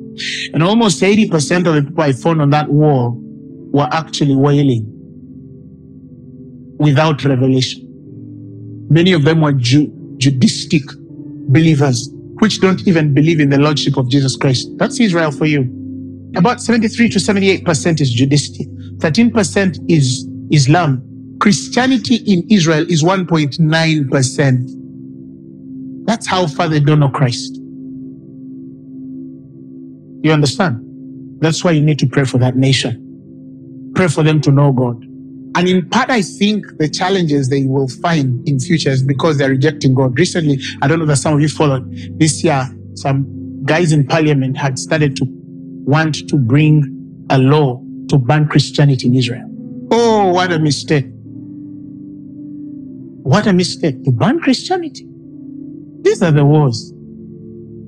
And almost 80% of the people I found on that wall were actually wailing without revelation. Many of them were Ju- Judaistic believers, which don't even believe in the Lordship of Jesus Christ. That's Israel for you. About 73 to 78% is Judaistic, 13% is Islam. Christianity in Israel is 1.9%. That's how far they don't know Christ. You understand? That's why you need to pray for that nation. Pray for them to know God. And in part, I think the challenges they will find in future is because they're rejecting God. Recently, I don't know that some of you followed this year, some guys in parliament had started to want to bring a law to ban Christianity in Israel. Oh, what a mistake. What a mistake to ban Christianity. These are the wars.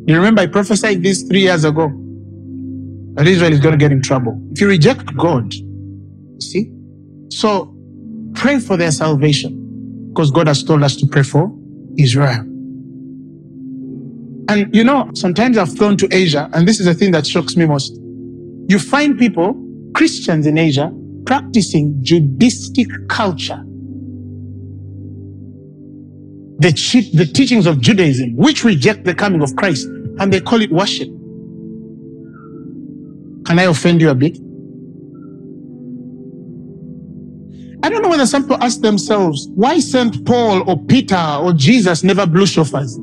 You remember I prophesied this three years ago that Israel is going to get in trouble. If you reject God, see? So pray for their salvation because God has told us to pray for Israel. And you know, sometimes I've flown to Asia, and this is the thing that shocks me most. You find people, Christians in Asia, practicing Judaistic culture. The, the teachings of Judaism, which reject the coming of Christ, and they call it worship. Can I offend you a bit? I don't know whether some people ask themselves, why St. Paul or Peter or Jesus never blew shofars?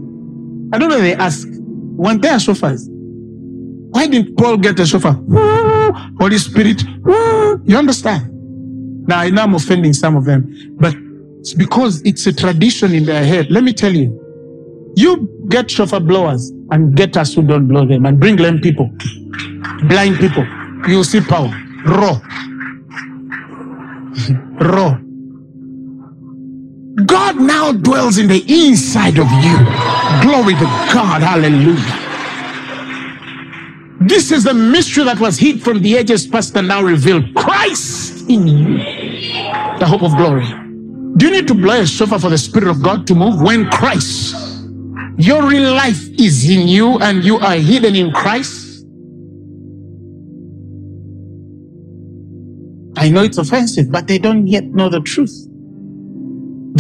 I don't know they ask, weren't there shofars? Why didn't Paul get a shofar? Holy Spirit, you understand? Now I know I'm offending some of them, but it's because it's a tradition in their head. Let me tell you, you get shofar blowers and get us who don't blow them and bring lame people, blind people. You'll see power. Raw. Raw. God now dwells in the inside of you. Glory to God. Hallelujah. This is the mystery that was hid from the ages past and now revealed. Christ in you, the hope of glory. Do you need to blow a shofar for the Spirit of God to move when Christ, your real life is in you and you are hidden in Christ? I know it's offensive, but they don't yet know the truth.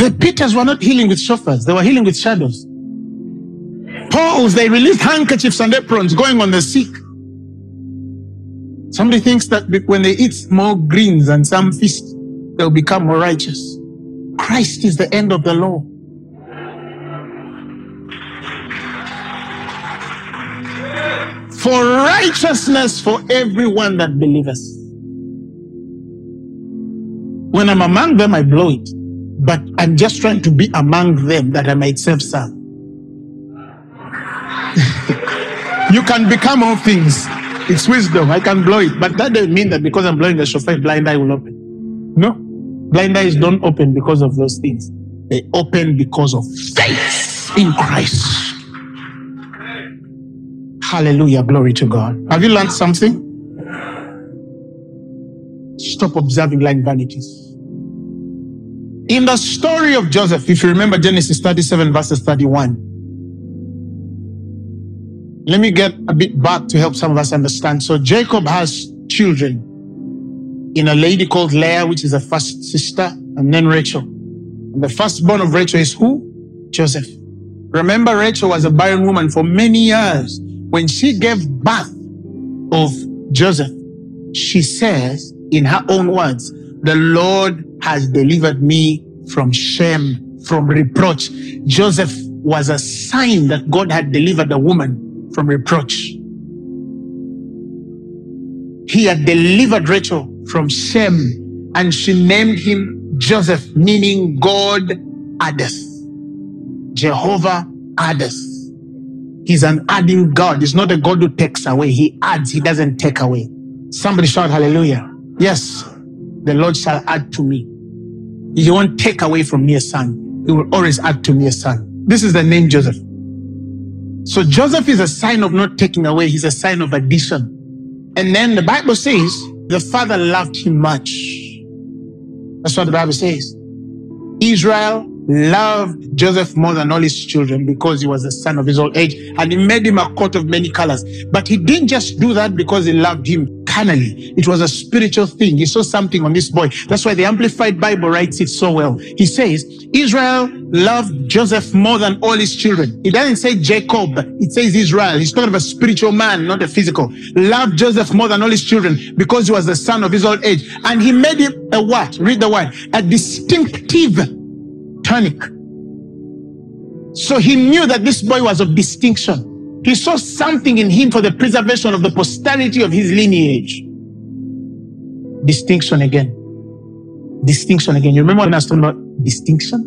The Peters were not healing with shofars, they were healing with shadows. Pauls, they released handkerchiefs and aprons going on the sick. Somebody thinks that when they eat more greens and some fish, they'll become more righteous. Christ is the end of the law. For righteousness for everyone that believeth. When I'm among them, I blow it. But I'm just trying to be among them that I might serve some. you can become all things. It's wisdom. I can blow it. But that doesn't mean that because I'm blowing the shofar, blind eye will open. No. Blind eyes don't open because of those things. They open because of faith in Christ. Hallelujah. Glory to God. Have you learned something? Stop observing like vanities. In the story of Joseph, if you remember Genesis 37, verses 31, let me get a bit back to help some of us understand. So, Jacob has children in a lady called Leah, which is the first sister, and then Rachel. And the firstborn of Rachel is who? Joseph. Remember, Rachel was a barren woman for many years. When she gave birth of Joseph, she says, in her own words, the Lord has delivered me from shame, from reproach. Joseph was a sign that God had delivered a woman from reproach. He had delivered Rachel from shame and she named him Joseph, meaning God addeth. Jehovah addeth. He's an adding God. He's not a God who takes away. He adds, he doesn't take away. Somebody shout hallelujah. Yes, the Lord shall add to me. He won't take away from me a son. He will always add to me a son. This is the name Joseph. So Joseph is a sign of not taking away. He's a sign of addition. And then the Bible says the father loved him much. That's what the Bible says. Israel loved Joseph more than all his children because he was the son of his old age and he made him a coat of many colors. But he didn't just do that because he loved him carnally. It was a spiritual thing. He saw something on this boy. That's why the Amplified Bible writes it so well. He says, Israel loved Joseph more than all his children. It doesn't say Jacob. It says Israel. He's talking of a spiritual man, not a physical. Loved Joseph more than all his children because he was the son of his old age. And he made him a what? Read the word. A distinctive tunic. So he knew that this boy was of distinction. He saw something in him for the preservation of the posterity of his lineage. Distinction again. Distinction again. You remember when I was talking about distinction?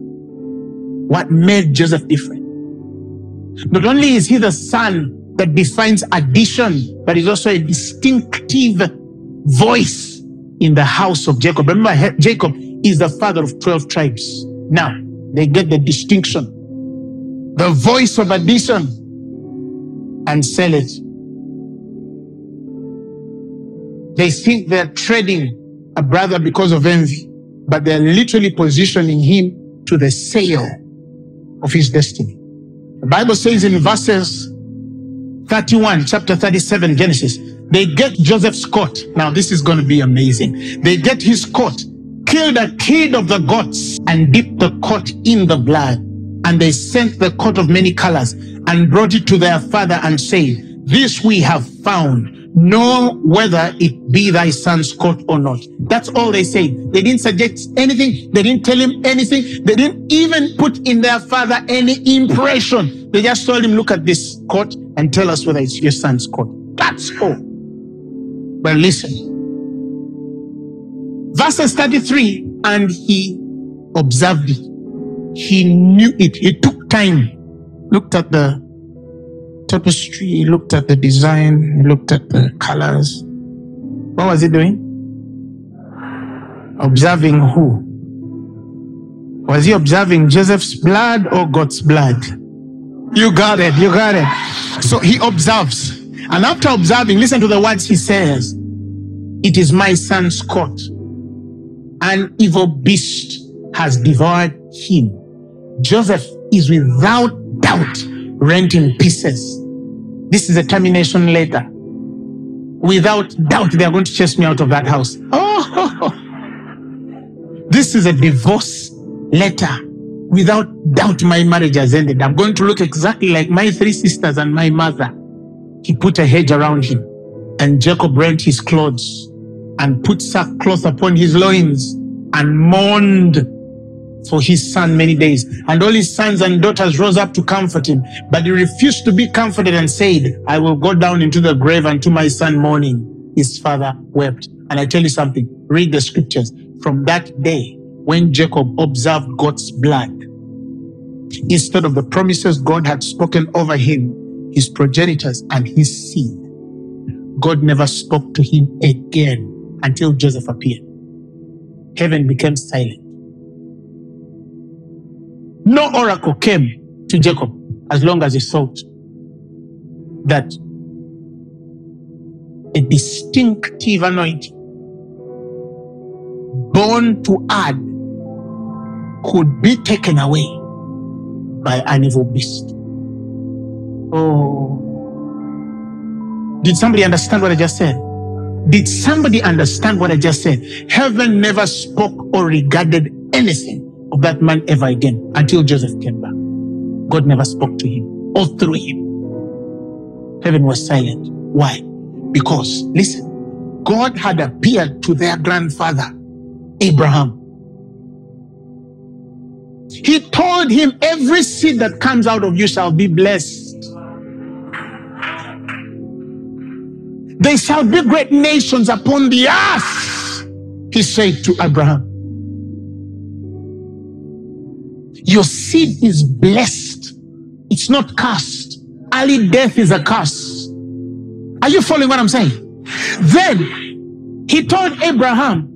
What made Joseph different? Not only is he the son that defines addition, but he's also a distinctive voice in the house of Jacob. Remember, Jacob is the father of 12 tribes. Now, they get the distinction, the voice of addition, and sell it. They think they're trading a brother because of envy, but they're literally positioning him to the sale of his destiny. The Bible says in verses 31, chapter 37, Genesis, they get Joseph's coat. Now, this is going to be amazing. They get his coat, killed a kid of the goats, and dipped the coat in the blood. And they sent the coat of many colors and brought it to their father and said, This we have found. Know whether it be thy son's coat or not. That's all they said. They didn't suggest anything. They didn't tell him anything. They didn't even put in their father any impression. They just told him, Look at this coat and tell us whether it's your son's coat. That's all. But listen. Verses 33 and he observed it. He knew it. He took time. Looked at the tapestry, looked at the design, looked at the colors. What was he doing? Observing who? Was he observing Joseph's blood or God's blood? You got it, you got it. So he observes. And after observing, listen to the words he says It is my son's coat. An evil beast has devoured him. Joseph is without doubt rent in pieces. This is a termination letter. Without doubt, they are going to chase me out of that house. Oh, this is a divorce letter. Without doubt, my marriage has ended. I'm going to look exactly like my three sisters and my mother. He put a hedge around him, and Jacob rent his clothes and put sackcloth upon his loins and mourned for his son many days. And all his sons and daughters rose up to comfort him. But he refused to be comforted and said, I will go down into the grave and to my son mourning. His father wept. And I tell you something, read the scriptures. From that day, when Jacob observed God's blood, instead of the promises God had spoken over him, his progenitors, and his seed, God never spoke to him again until Joseph appeared. Heaven became silent. No oracle came to Jacob as long as he thought that a distinctive anointing born to add could be taken away by an evil beast. Oh. Did somebody understand what I just said? Did somebody understand what I just said? Heaven never spoke or regarded anything of that man ever again until Joseph came back. God never spoke to him or through him. Heaven was silent. Why? Because, listen, God had appeared to their grandfather, Abraham. He told him, Every seed that comes out of you shall be blessed. They shall be great nations upon the earth, he said to Abraham. Your seed is blessed. It's not cursed. Early death is a curse. Are you following what I'm saying? Then he told Abraham,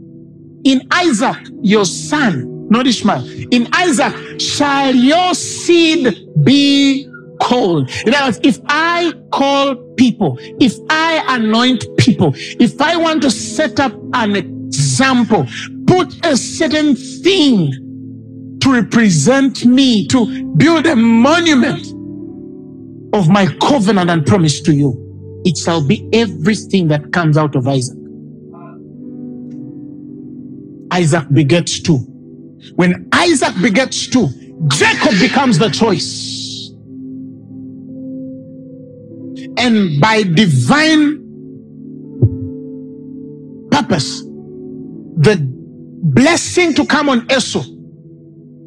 In Isaac, your son, not Ishmael, in Isaac shall your seed be called. In other words, if I call people, if I anoint people, if I want to set up an example, put a certain thing to represent me, to build a monument of my covenant and promise to you, it shall be everything that comes out of Isaac. Isaac begets two. When Isaac begets two, Jacob becomes the choice. And by divine purpose, the blessing to come on Esau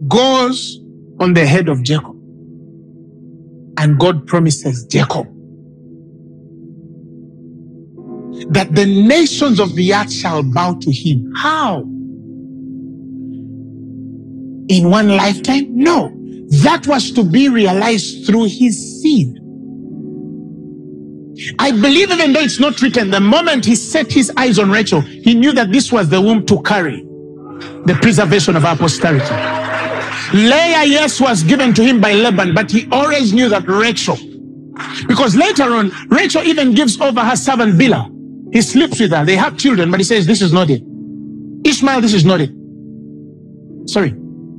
goes on the head of Jacob. And God promises Jacob that the nations of the earth shall bow to him. How? In one lifetime? No. That was to be realized through his seed. I believe, even though it's not written, the moment he set his eyes on Rachel, he knew that this was the womb to carry the preservation of our posterity. Leah, yes, was given to him by Laban, but he always knew that Rachel, because later on, Rachel even gives over her servant Bilhah. He sleeps with her. They have children, but he says, This is not it. Ishmael, this is not it. Sorry.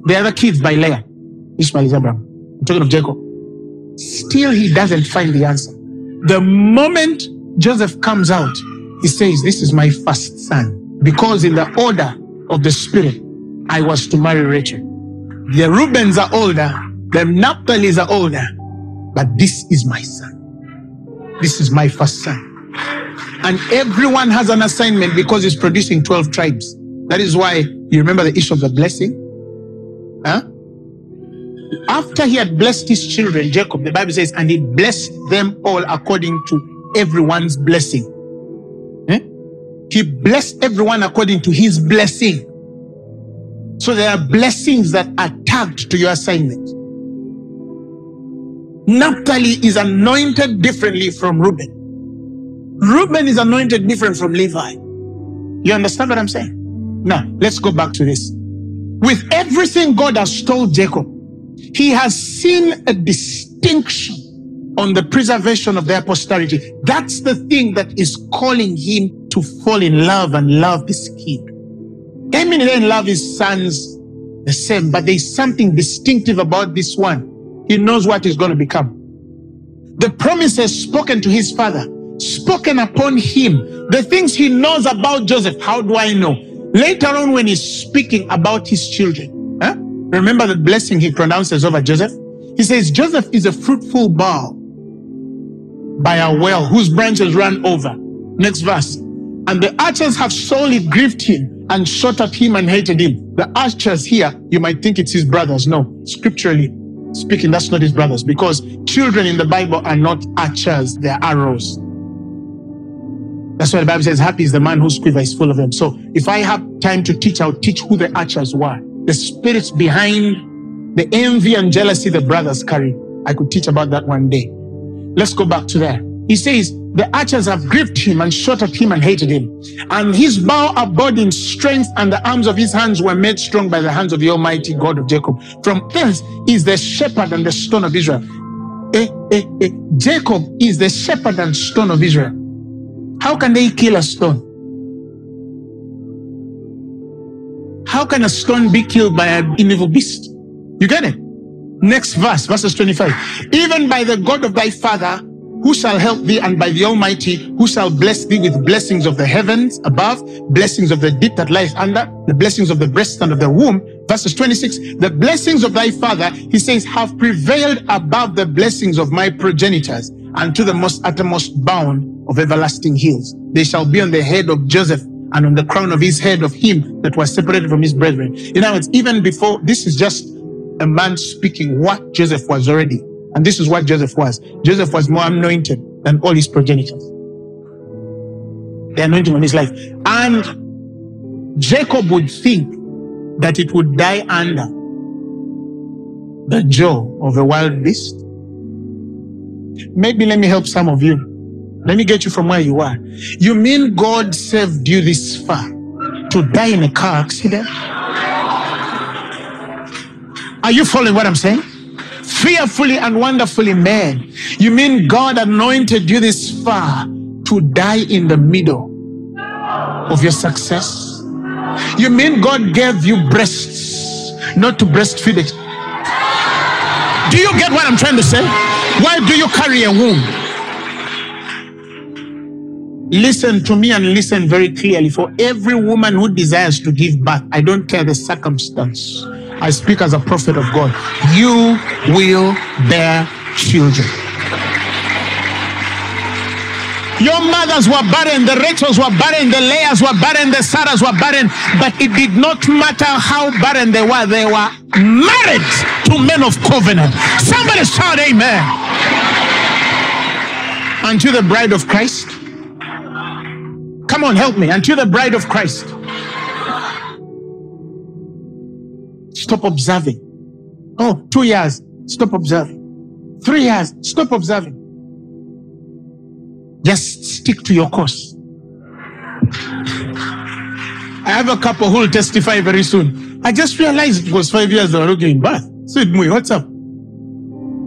The other kids by Leah. Ishmael is Abraham. I'm talking of Jacob. Still, he doesn't find the answer. The moment Joseph comes out, he says, This is my first son. Because in the order of the Spirit, I was to marry Rachel. The Reubens are older, the Naphtali's are older, but this is my son. This is my first son. And everyone has an assignment because he's producing 12 tribes. That is why you remember the issue of the blessing. Huh? After he had blessed his children, Jacob, the Bible says, and he blessed them all according to everyone's blessing. Eh? He blessed everyone according to his blessing. So there are blessings that are tagged to your assignment. Naphtali is anointed differently from Reuben. Reuben is anointed different from Levi. You understand what I'm saying? Now, let's go back to this. With everything God has told Jacob, he has seen a distinction on the preservation of their posterity. That's the thing that is calling him to fall in love and love this kid. Then love his sons the same, but there's something distinctive about this one. He knows what he's going to become. The promises spoken to his father, spoken upon him, the things he knows about Joseph. How do I know? Later on, when he's speaking about his children, huh? remember the blessing he pronounces over Joseph? He says, Joseph is a fruitful bough by a well whose branches run over. Next verse. And the archers have sorely grieved him and shot at him and hated him. The archers here, you might think it's his brothers. No, scripturally speaking, that's not his brothers because children in the Bible are not archers, they're arrows. That's why the Bible says, Happy is the man whose quiver is full of them. So if I have time to teach, I'll teach who the archers were. The spirits behind the envy and jealousy the brothers carry. I could teach about that one day. Let's go back to there. He says, The archers have gripped him and shot at him and hated him. And his bow abode in strength, and the arms of his hands were made strong by the hands of the Almighty God of Jacob. From thence is the shepherd and the stone of Israel. Eh, eh, eh. Jacob is the shepherd and stone of Israel. How can they kill a stone? How can a stone be killed by an evil beast? You get it? Next verse, verses 25. Even by the God of thy father, who shall help thee, and by the Almighty, who shall bless thee with blessings of the heavens above, blessings of the deep that lies under, the blessings of the breast and of the womb. Verses 26, the blessings of thy father, he says, have prevailed above the blessings of my progenitors, and to the most uttermost bound of everlasting hills. They shall be on the head of Joseph and on the crown of his head of him that was separated from his brethren. In other words, even before, this is just a man speaking what Joseph was already. And this is what Joseph was. Joseph was more anointed than all his progenitors. The anointing on his life. And Jacob would think that it would die under the jaw of a wild beast. Maybe let me help some of you. Let me get you from where you are. You mean God saved you this far to die in a car accident? Are you following what I'm saying? Fearfully and wonderfully made. You mean God anointed you this far to die in the middle of your success? You mean God gave you breasts, not to breastfeed it? Do you get what I'm trying to say? Why do you carry a womb? Listen to me and listen very clearly. For every woman who desires to give birth, I don't care the circumstance. I speak as a prophet of God. You will bear children. Your mothers were barren, the Rachels were barren, the Leahs were barren, the Sarahs were barren, but it did not matter how barren they were, they were married to men of covenant. Somebody shout, Amen. Aren't the bride of Christ? Come on, help me. Aren't the bride of Christ? Stop observing. Oh, two years, stop observing. Three years, stop observing. Just stick to your course. I have a couple who will testify very soon. I just realized it was five years they were not giving birth. Said, Mui, what's up?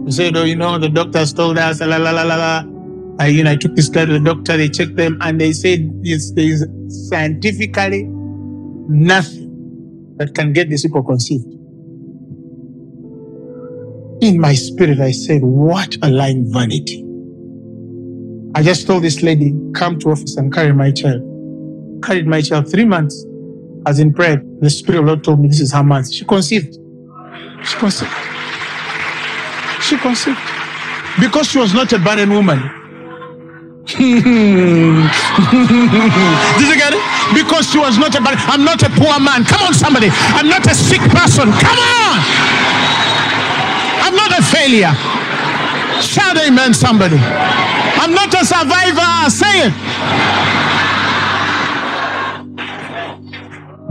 He said, Oh, you know, the doctors told us, la la la la la. I, you know, I took this guy to the doctor, they checked them, and they said it's, there's scientifically nothing that can get these people conceived. In my spirit, I said, What a lying vanity. I just told this lady, come to office and carry my child. Carried my child three months as in prayer. The Spirit of the Lord told me this is her month. She conceived. She conceived. She conceived. Because she was not a barren woman. Did you get it? Because she was not a barren. I'm not a poor man. Come on, somebody. I'm not a sick person. Come on. Failure. Shout amen, somebody. I'm not a survivor. Say it.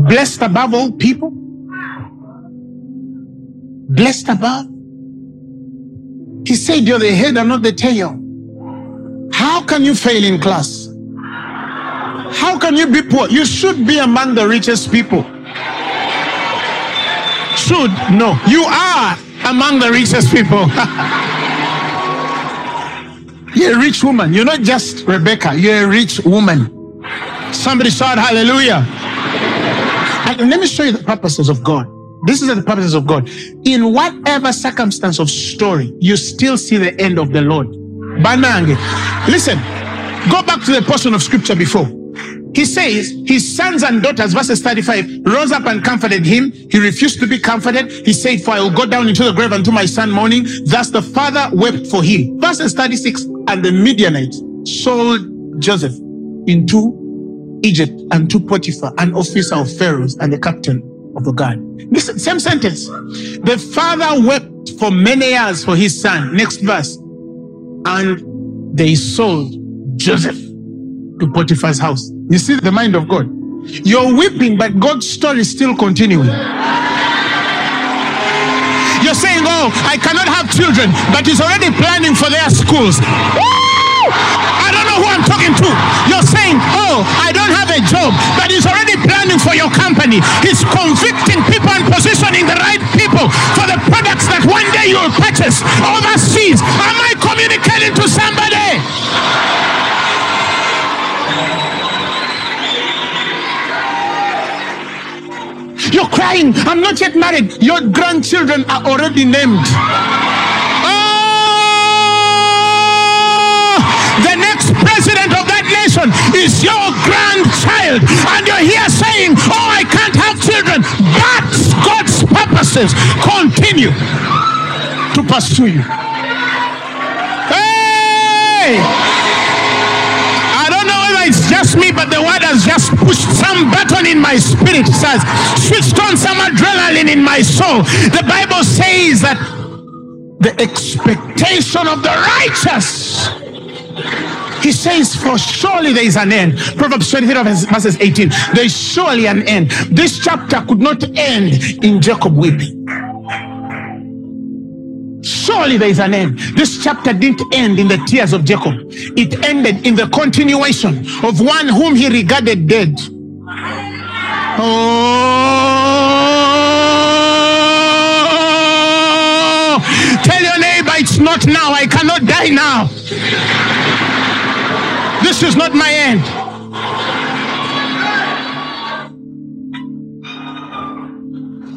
Blessed above all people. Blessed above. He said, You're the head and not the tail. How can you fail in class? How can you be poor? You should be among the richest people. Should? No. You are among the richest people. You're a rich woman. You're not just Rebecca. You're a rich woman. Somebody shout hallelujah. And let me show you the purposes of God. This is the purposes of God. In whatever circumstance of story, you still see the end of the Lord. Banange. Listen, go back to the portion of scripture before. He says, his sons and daughters, verses 35, rose up and comforted him. He refused to be comforted. He said, For I will go down into the grave unto my son mourning. Thus the father wept for him. Verses 36, and the Midianites sold Joseph into Egypt and to Potiphar, an officer of Pharaoh's and the captain of the guard. Listen, same sentence. The father wept for many years for his son. Next verse. And they sold Joseph to Potiphar's house. You see the mind of God. You're weeping, but God's story is still continuing. You're saying, Oh, I cannot have children, but He's already planning for their schools. Woo! I don't know who I'm talking to. You're saying, Oh, I don't have a job, but He's already planning for your company. He's convicting people and positioning the right people for the products that one day you'll purchase overseas. Am I communicating to somebody? You're crying. I'm not yet married. Your grandchildren are already named. Oh, the next president of that nation is your grandchild. And you're here saying, Oh, I can't have children. But God's purposes continue to pursue you. Hey! Just me, but the word has just pushed some button in my spirit. It says, switched on some adrenaline in my soul. The Bible says that the expectation of the righteous. He says, For surely there is an end. Proverbs 23 verses 18. There is surely an end. This chapter could not end in Jacob weeping. Surely there is an end. This chapter didn't end in the tears of Jacob, it ended in the continuation of one whom he regarded dead. Oh, tell your This not now. I cannot die now. This is not my end.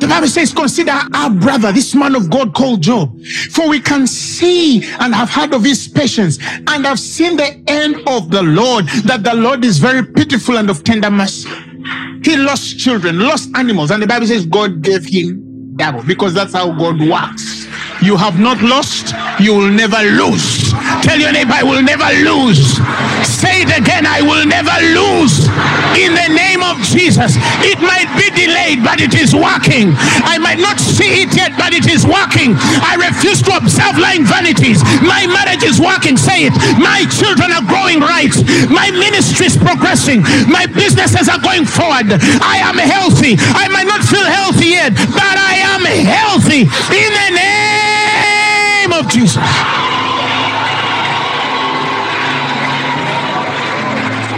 The Bible says, Consider our brother, this man of God called Job. For we can see and have heard of his patience and have seen the end of the Lord, that the Lord is very pitiful and of tender mercy. He lost children, lost animals, and the Bible says God gave him double because that's how God works. You have not lost, you will never lose. Tell your neighbor, I will never lose. Say it again, I will never lose. In the name of Jesus. It might be delayed, but it is working. I might not see it yet, but it is working. I refuse to observe lying vanities. My marriage is working. Say it. My children are growing right. My ministry is progressing. My businesses are going forward. I am healthy. I might not feel healthy yet, but I am healthy. In the name of Jesus.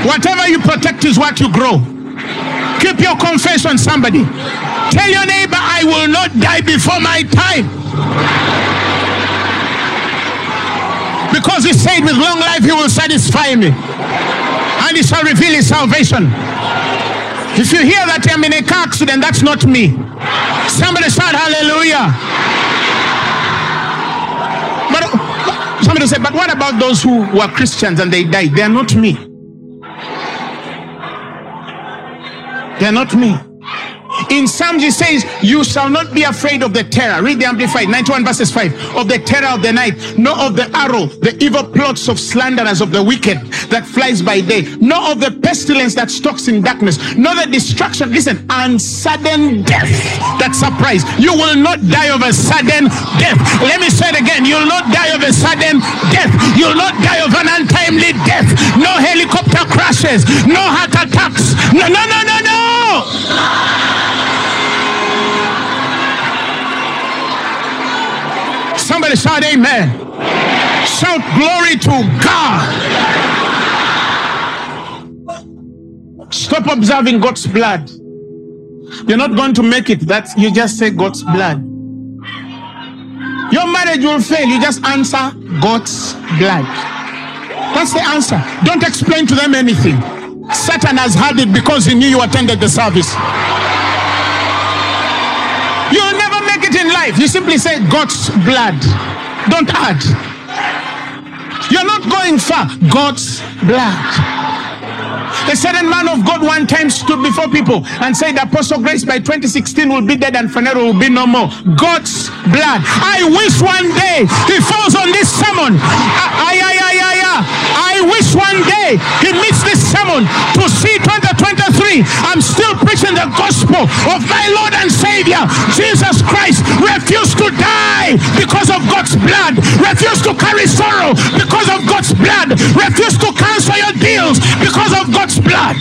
Whatever you protect is what you grow. Keep your confession, somebody. Tell your neighbor, I will not die before my time. Because he said, with long life he will satisfy me. And he shall reveal his salvation. If you hear that I'm in a car accident, that's not me. Somebody shout hallelujah. But somebody said, but what about those who were Christians and they died? They are not me. They're not me. In Psalms, it says, You shall not be afraid of the terror. Read the Amplified, 91 verses 5. Of the terror of the night, nor of the arrow, the evil plots of slanderers of the wicked that flies by day, nor of the pestilence that stalks in darkness, nor the destruction, listen, and sudden death that surprise. You will not die of a sudden death. Let me say it again. You'll not die of a sudden death. You'll not die of an untimely death. No helicopter crashes, no heart attacks. No, no, no, no, no. Somebody shout amen. Shout glory to God. Stop observing God's blood. You're not going to make it. That you just say God's blood. Your marriage will fail. You just answer God's blood. That's the answer. Don't explain to them anything. Satan has had it because he knew you attended the service. You'll never make it in life. You simply say God's blood. Don't add. You're not going far. God's blood. A certain man of God one time stood before people and said, Apostle Grace by 2016 will be dead and Phaneroo will be no more. God's blood. I wish one day he falls on this sermon. I, I, I wish one day he meets this sermon to see 2023. I'm still preaching the gospel of my Lord and Savior, Jesus Christ. Refuse to die because of God's blood. Refuse to carry sorrow because of God's blood. Refuse to cancel your deals because of God's blood.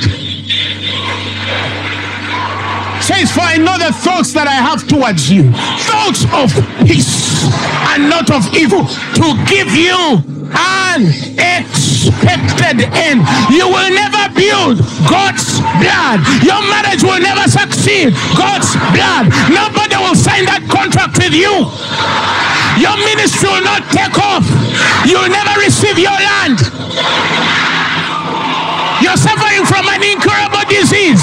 Says, For I know the thoughts that I have towards you, thoughts of peace and not of evil, to give you an expected end. You will never build God's blood. Your marriage will never succeed. God's blood. Nobody will sign that contract with you. Your ministry will not take off. You will never receive your land. You're suffering from an incurable disease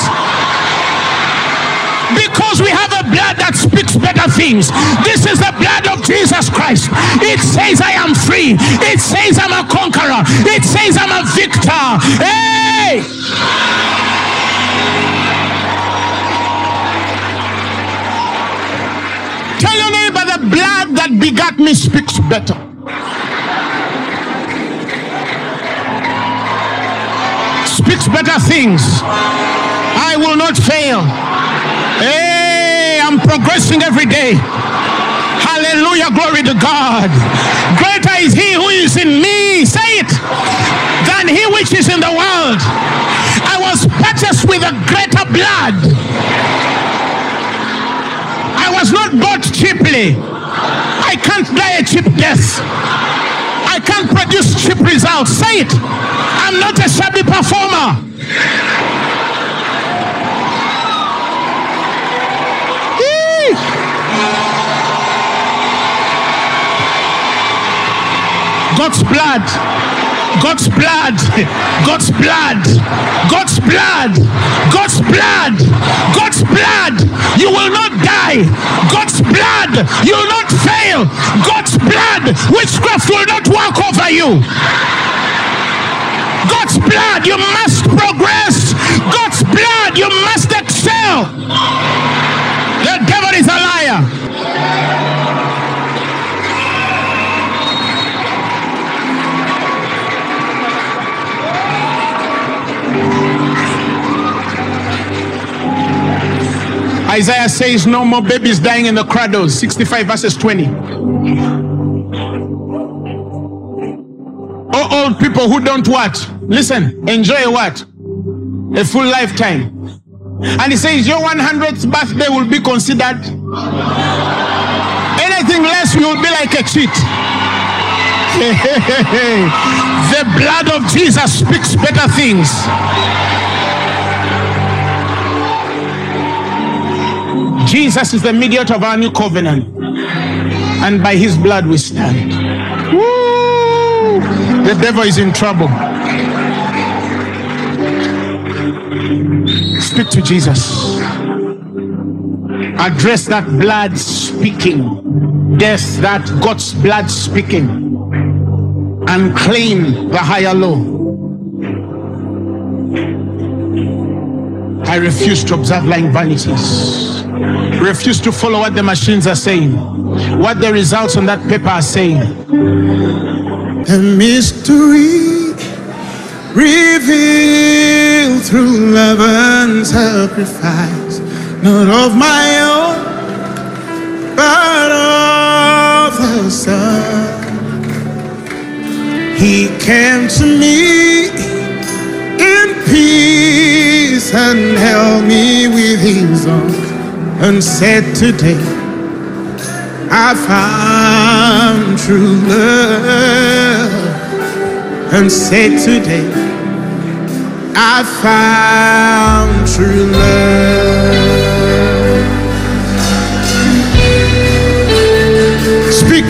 because we have a blood that speaks better things. This is the blood of Jesus Christ. It says I am free. It says I'm a conqueror. It says I'm a victor. Hey! Tell your neighbor the blood that begat me speaks better. Speaks better things. I will not fail. Progressing every day. Hallelujah. Glory to God. Greater is he who is in me. Say it. Than he which is in the world. I was purchased with a greater blood. I was not bought cheaply. I can't die a cheap death. I can't produce cheap results. Say it. I'm not a shabby performer. God's blood. God's blood. God's blood. God's blood. God's blood. God's blood. You will not die. God's blood. You will not fail. God's blood. Witchcraft will not walk over you. God's blood. You must progress. God's blood. You must excel. The devil is a liar. Isaiah says, No more babies dying in the cradles. 65 verses 20. Oh, old people who don't what? Listen, enjoy what? A full lifetime. And he says, Your 100th birthday will be considered. Anything less, you will be like a cheat. the blood of Jesus speaks better things. Jesus is the mediator of our new covenant. And by his blood we stand. Woo! The devil is in trouble. Speak to Jesus. Address that blood speaking. Death, that God's blood speaking. And claim the higher law. I refuse to observe lying vanities. Refuse to follow what the machines are saying, what the results on that paper are saying. The mystery revealed through love and sacrifice, not of my own, but of the Son. He came to me in peace and held me with his arms and said today I found true love. And said today I found true love. Speak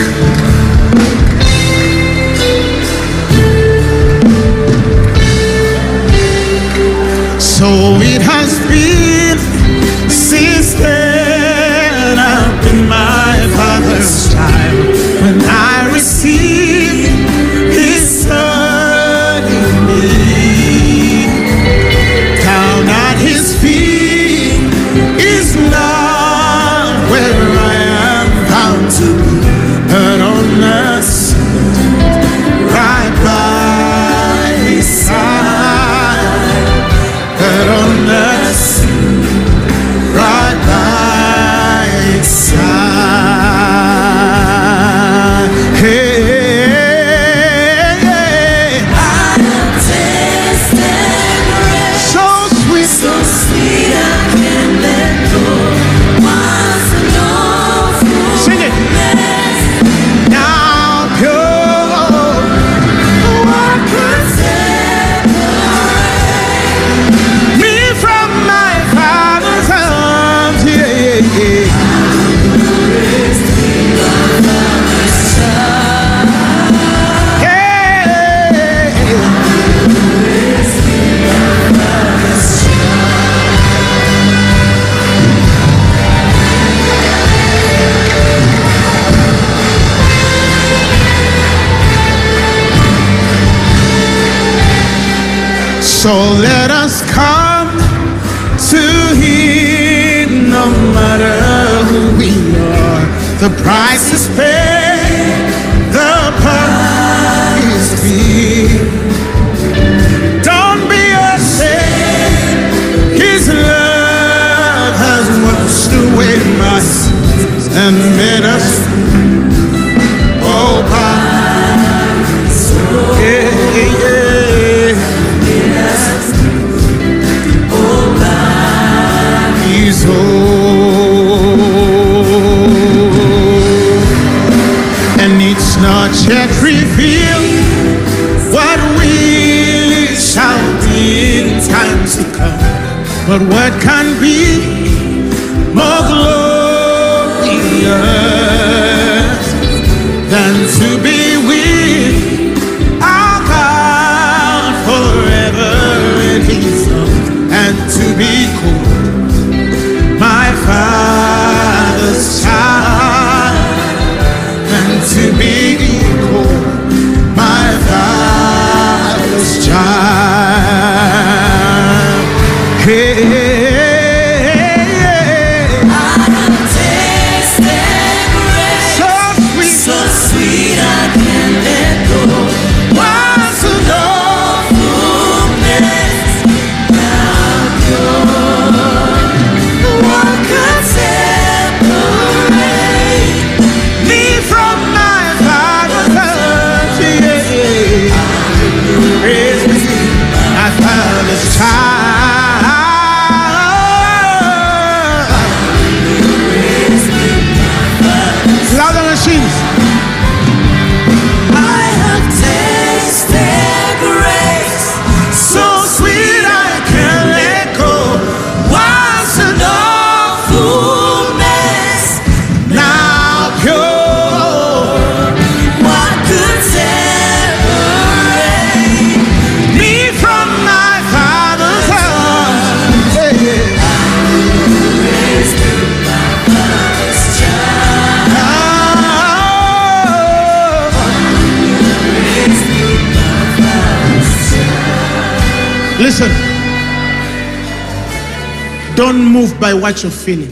what you're feeling.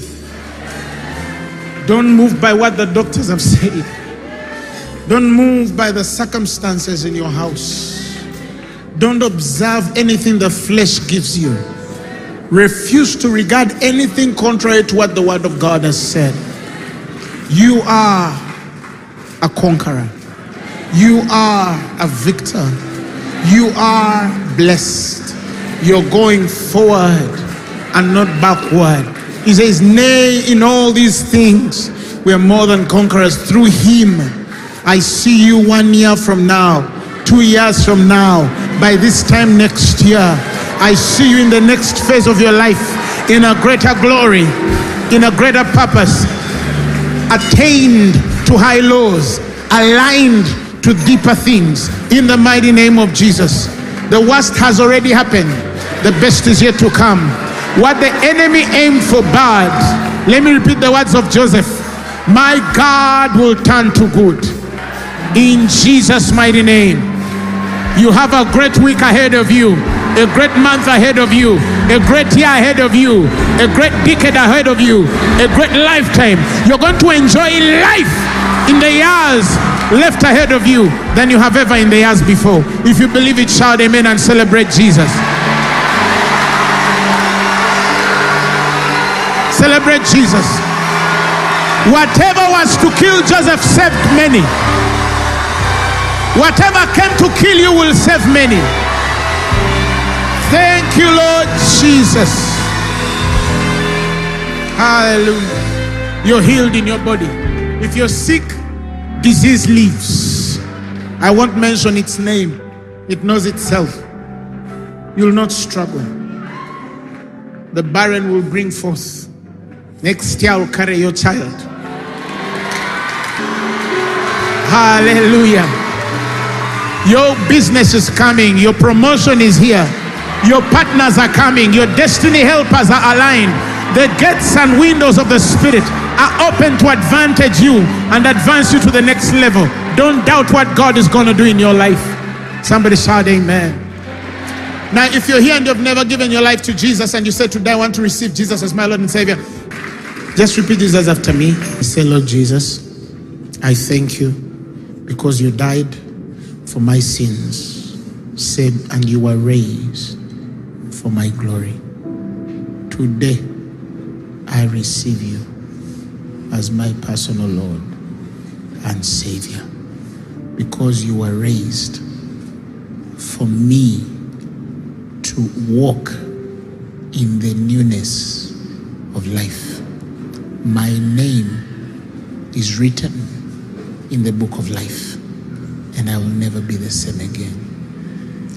Don't move by what the doctors have said. Don't move by the circumstances in your house. Don't observe anything the flesh gives you. Refuse to regard anything contrary to what the Word of God has said. You are a conqueror. You are a victor. You are blessed. You're going forward and not backward. He says, Nay, in all these things, we are more than conquerors through Him. I see you one year from now, two years from now, by this time next year. I see you in the next phase of your life in a greater glory, in a greater purpose, attained to high lows, aligned to deeper things in the mighty name of Jesus. The worst has already happened, the best is yet to come. What the enemy aimed for bad, let me repeat the words of Joseph my God will turn to good in Jesus' mighty name. You have a great week ahead of you, a great month ahead of you, a great year ahead of you, a great decade ahead of you, a great lifetime. You're going to enjoy life in the years left ahead of you than you have ever in the years before. If you believe it, shout amen and celebrate Jesus. Celebrate Jesus. Whatever was to kill Joseph saved many. Whatever came to kill you will save many. Thank you, Lord Jesus. Hallelujah. You're healed in your body. If you're sick, disease leaves. I won't mention its name, it knows itself. You'll not struggle. The barren will bring forth. Next year, I'll carry your child. Hallelujah. Your business is coming, your promotion is here, your partners are coming, your destiny helpers are aligned. The gates and windows of the Spirit are open to advantage you and advance you to the next level. Don't doubt what God is going to do in your life. Somebody shout, Amen. Now, if you're here and you've never given your life to Jesus and you said Today I want to receive Jesus as my Lord and Savior, just repeat these words after me. Say, Lord Jesus, I thank you because you died for my sins, said, and you were raised for my glory. Today, I receive you as my personal Lord and Savior because you were raised for me to walk in the newness of life. My name is written in the book of life, and I will never be the same again.